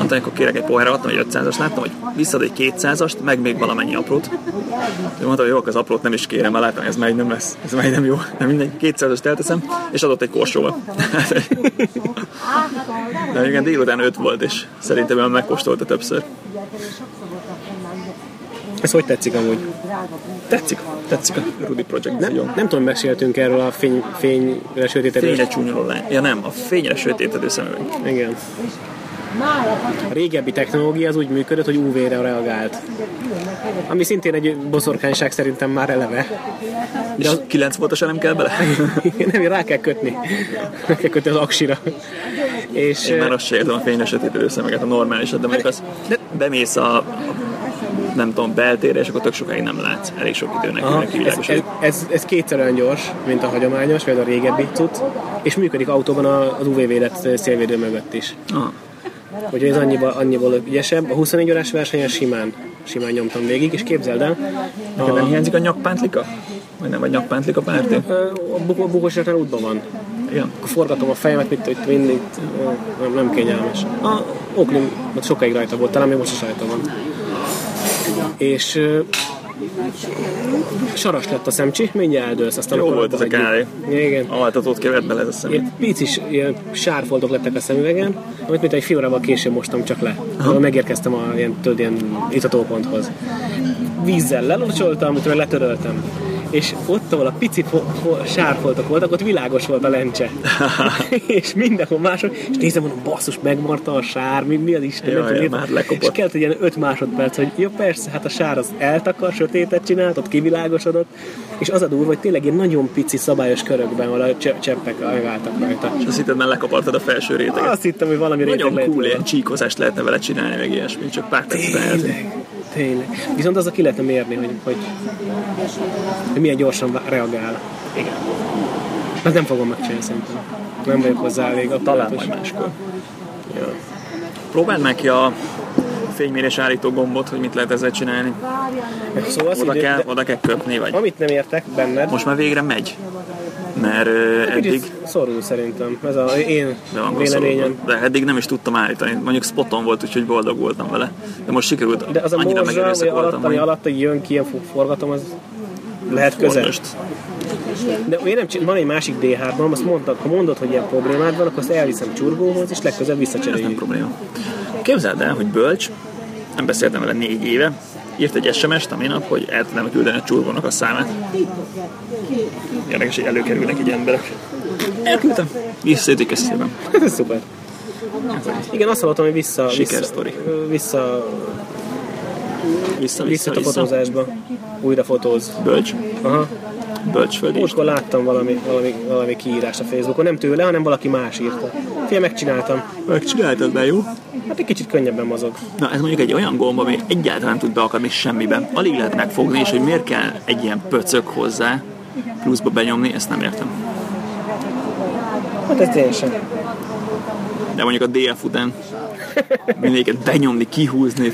Mondtam, hogy akkor kérek egy pohára, adtam egy 500-as, láttam, hogy visszad egy 200-ast, meg még valamennyi aprót. Ő mondta, hogy jó, az aprót nem is kérem, mert látom, ez már így nem lesz, ez már így nem jó, de mindegy, 200-ast elteszem, és adott egy korsóval. de igen, délután 5 volt, és szerintem ő megkóstolta többször. Ez hogy tetszik amúgy? Tetszik, tetszik a Ruby Project Nem, nagyon. nem tudom, meséltünk erről a fény, fényre sötétedő. Fényre csúnyoló lány. Ja nem, a fényre sötétedő szemüveg. Igen. Régebbi technológia az úgy működött, hogy UV-re reagált. Ami szintén egy boszorkányság szerintem már eleve. És az... 9 voltosan nem kell bele? nem, rá kell kötni. Rá kell kötni az aksira. És Én már azt se értem a fényre sötétedő szemeget, a normálisat, de mondjuk az bemész a, nem tudom, beltérre, és akkor tök sokáig nem látsz. Elég sok időnek Aha, ez, ez, ez, ez kétszer olyan gyors, mint a hagyományos, vagy a régebbi cucc, és működik autóban az UV-védett szélvédő mögött is. Aha. Úgyhogy ez annyiból, annyiból ügyesebb. A 24 órás versenyen simán, simán nyomtam végig, és képzeld el, Neked nem hiányzik a nyakpántlika? Vagy nem vagy nyakpántlika párti? a bu- a bukósítás útban van. Igen. Akkor forgatom a fejemet, mit itt mindig, nem, nem kényelmes. A ott sokáig rajta volt, talán még most is rajta van. És saras lett a szemcsi, mindjárt eldőlsz, aztán Jó volt ez a kávé. Igen. Altatót kevert bele ez a szemét. Ilyen picis, ilyen sárfoltok lettek a szemüvegen, amit mint egy fél órával később mostam csak le. Ahol megérkeztem a ilyen, tudod, ilyen itatóponthoz. Vízzel lelocsoltam, utána letöröltem. És ott, ahol a pici fo- fo- sárfoltok voltak, ott világos volt a lencse. és mindenhol máshol, és nézem, mondom, basszus, megmarta a sár, mi, mi az Isten, Jaj, nem tudom, már lekopott. És kellett egy ilyen 5 másodperc, hogy jó, persze, hát a sár az eltakar, sötétet csinált, ott kivilágosodott, és az a durva, hogy tényleg ilyen nagyon pici szabályos körökben, ahol a cse- cseppek megálltak rajta. És azt hitted, már lekapartad a felső réteget. Azt hittem, hogy valami réteg Nagyon cool, ilyen csíkozást lehetne vele csinálni, meg ilyesmi, csak pár perc lehet. Tényleg. Viszont az a ki lehetne mérni, hogy, hogy, hogy milyen gyorsan reagál. Igen. Hát nem fogom megcsinálni szerintem. Nem vagyok hozzá elég. Talán majd máskor. Ja. Próbáld meg ki a fénymérés állító gombot, hogy mit lehet ezzel csinálni. Szóval Oda idő, kell, oda kell köpni, vagy amit nem értek benned, most már végre megy. Mert ö, eddig szorul szerintem. Ez a én véleményem. De eddig nem is tudtam állítani. Mondjuk spoton volt, úgyhogy boldog voltam vele. De most sikerült. De az a annyira morzsa, megerőszakoltam, alatt, ami alatt jön ki, ilyen forgatom, az lehet közel. De én nem csin- van egy másik D3-am, azt mondtad, ha mondod, hogy ilyen problémád van, akkor azt elviszem csurgóhoz, és legközelebb ez nem visszacseréljük. probléma. Képzeld el, hogy Bölcs, nem beszéltem vele négy éve, írt egy SMS-t a minap, hogy el tudnám küldeni a csurgónak a számát. Érdekes, hogy előkerülnek így emberek. Elküldtem. Visszajötték szépen. Ez szuper. Igen, azt hallottam, hogy vissza, vissza, Sikersztori. vissza, Vissza, vissza vissza, a vissza. fotózásba. Újra fotóz. Bölcs. Aha. Bölcsföldi. Múltkor láttam valami, valami, valami kiírást a Facebookon, nem tőle, hanem valaki más írta. Fia, megcsináltam. Megcsináltad be, jó? Hát egy kicsit könnyebben mozog. Na, ez mondjuk egy olyan gomb, ami egyáltalán nem tud beakadni semmiben. Alig lehet megfogni, és hogy miért kell egy ilyen pöcök hozzá pluszba benyomni, ezt nem értem. Hát ez én sem. De mondjuk a DF után mindegyiket benyomni, kihúzni,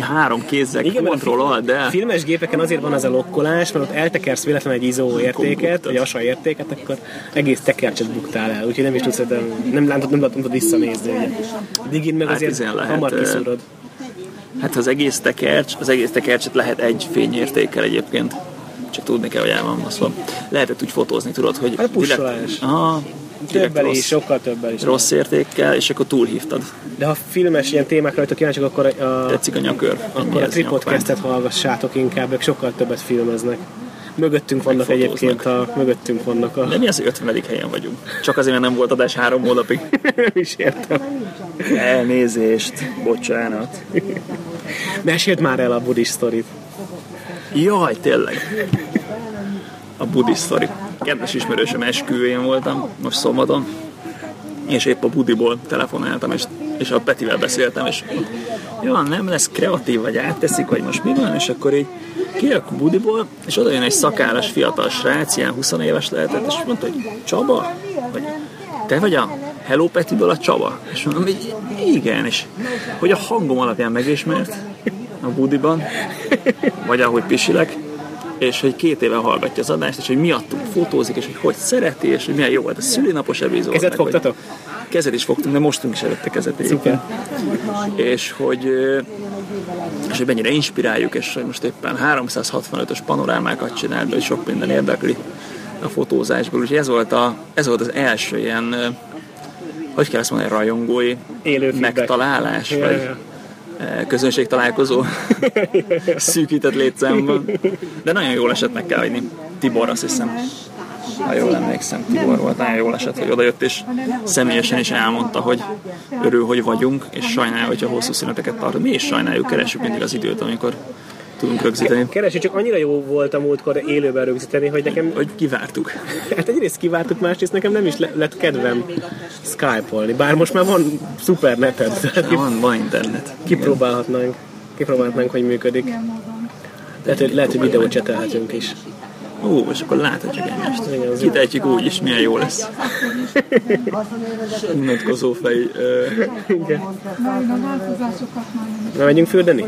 három kézzel, Igen, mert a kontroll de Filmes gépeken azért van ez a lokkolás, mert ott eltekersz véletlen egy izó értéket, vagy asa értéket, akkor egész tekercset buktál el, úgyhogy nem is tudsz, nem, nem, látod, nem tudod visszanézni. Ugye. Digin meg Hát azért ezen lehet, hamar kiszúrod. Hát az egész tekercs, az egész tekercset lehet egy fényértékkel egyébként. Csak tudni kell, hogy el van baszva. Lehetett úgy fotózni, tudod, hogy... Hát pusolás. direkt- Aha, Többel is, rossz, sokkal többel is. rossz értékkel, és akkor túlhívtad. De ha filmes ilyen témákra vagytok kíváncsiak, akkor a, Tetszik a nyakör. akkor a ez Tripodcast-et hallgassátok inkább, ők sokkal többet filmeznek. Mögöttünk vannak egyébként a, mögöttünk vannak a... De mi az, hogy 50. helyen vagyunk? Csak azért, mert nem volt adás három hónapig. nem is értem. Elnézést, bocsánat. Meséld már el a buddhist sztorit. Jaj, tényleg. A buddhist sztori. Kedves ismerősöm esküvőjén voltam, most szombaton, és épp a budiból telefonáltam, és, és a Petivel beszéltem, és jó, nem lesz kreatív, vagy átteszik, vagy most mi van, és akkor így kijövök a budiból, és oda jön egy szakállas fiatal srác, ilyen 20 éves lehetett, és mondta, hogy Csaba? Vagy te vagy a Hello Petiből a Csaba? És mondom, hogy igen, és hogy a hangom alapján megismert a budiban, vagy ahogy pisilek, és hogy két éve hallgatja az adást, és hogy miattunk fotózik, és hogy hogy szereti, és hogy milyen jó volt a szülinapos epizód. Kezet meg hogy- fogtatok? Kezet is fogtunk, de mostunk is előtte kezet egyébként. És hogy, és hogy mennyire inspiráljuk, és hogy most éppen 365-ös panorámákat csinál, hogy sok minden érdekli a fotózásból. Úgyhogy ez volt, a, ez volt az első ilyen, hogy kell ezt mondani, rajongói Élő megtalálás, Ja, vagy ja. Közönség találkozó szűkített létszámban. De nagyon jól esett, meg kell hagyni. Tibor, azt hiszem, ha jól emlékszem, Tibor volt, nagyon jól esett, hogy odajött, és személyesen is elmondta, hogy örül, hogy vagyunk, és sajnálja, hogyha hosszú szüneteket tartunk. Mi is sajnáljuk, keresünk mindig az időt, amikor tudunk rögzíteni. Keresi, csak annyira jó volt a múltkor élőben rögzíteni, hogy nekem, Hogy kivártuk. hát egyrészt kivártuk, másrészt nekem nem is le- lett kedvem Skype-olni, bár most már van szuper neted, ki- Van, van internet. kipróbálhatnánk, kipróbálhatnánk, hogy működik. Lehet, hogy, lehet, hogy videót csetelhetünk is. Ó, és akkor láthatjuk egymást. Kitehetjük úgy is, milyen jó lesz. Unatkozó fej. ö, Na, megyünk fürdeni?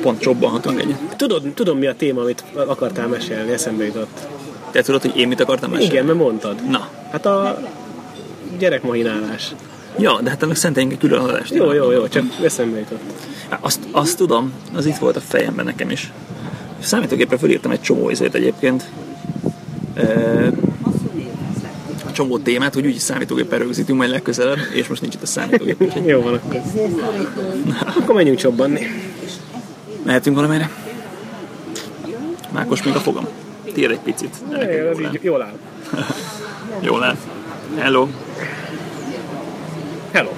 Pont csobbanhatunk egyet. Tudod, tudom mi a téma, amit akartál mesélni, eszembe jutott. Te tudod, hogy én mit akartam mesélni? Igen, mert mondtad. Na, Hát a gyerekmahinálás. ja, de hát ennek szenteljünk egy külön adást. Jó, jó, jó, csak eszembe jutott. Azt, azt tudom, az itt volt a fejemben nekem is. Számítógépre felírtam egy csomó izét egyébként. Ö, csomó témát, hogy úgyis számítógéppel rögzítünk majd legközelebb, és most nincs itt a számítógép, úgyhogy Jó van akkor. Akkor menjünk csobbanni. mehetünk valamelyre. Mákos még a fogam. Tiéd egy picit. jól áll. jól áll. Jól áll. Hello. Hello.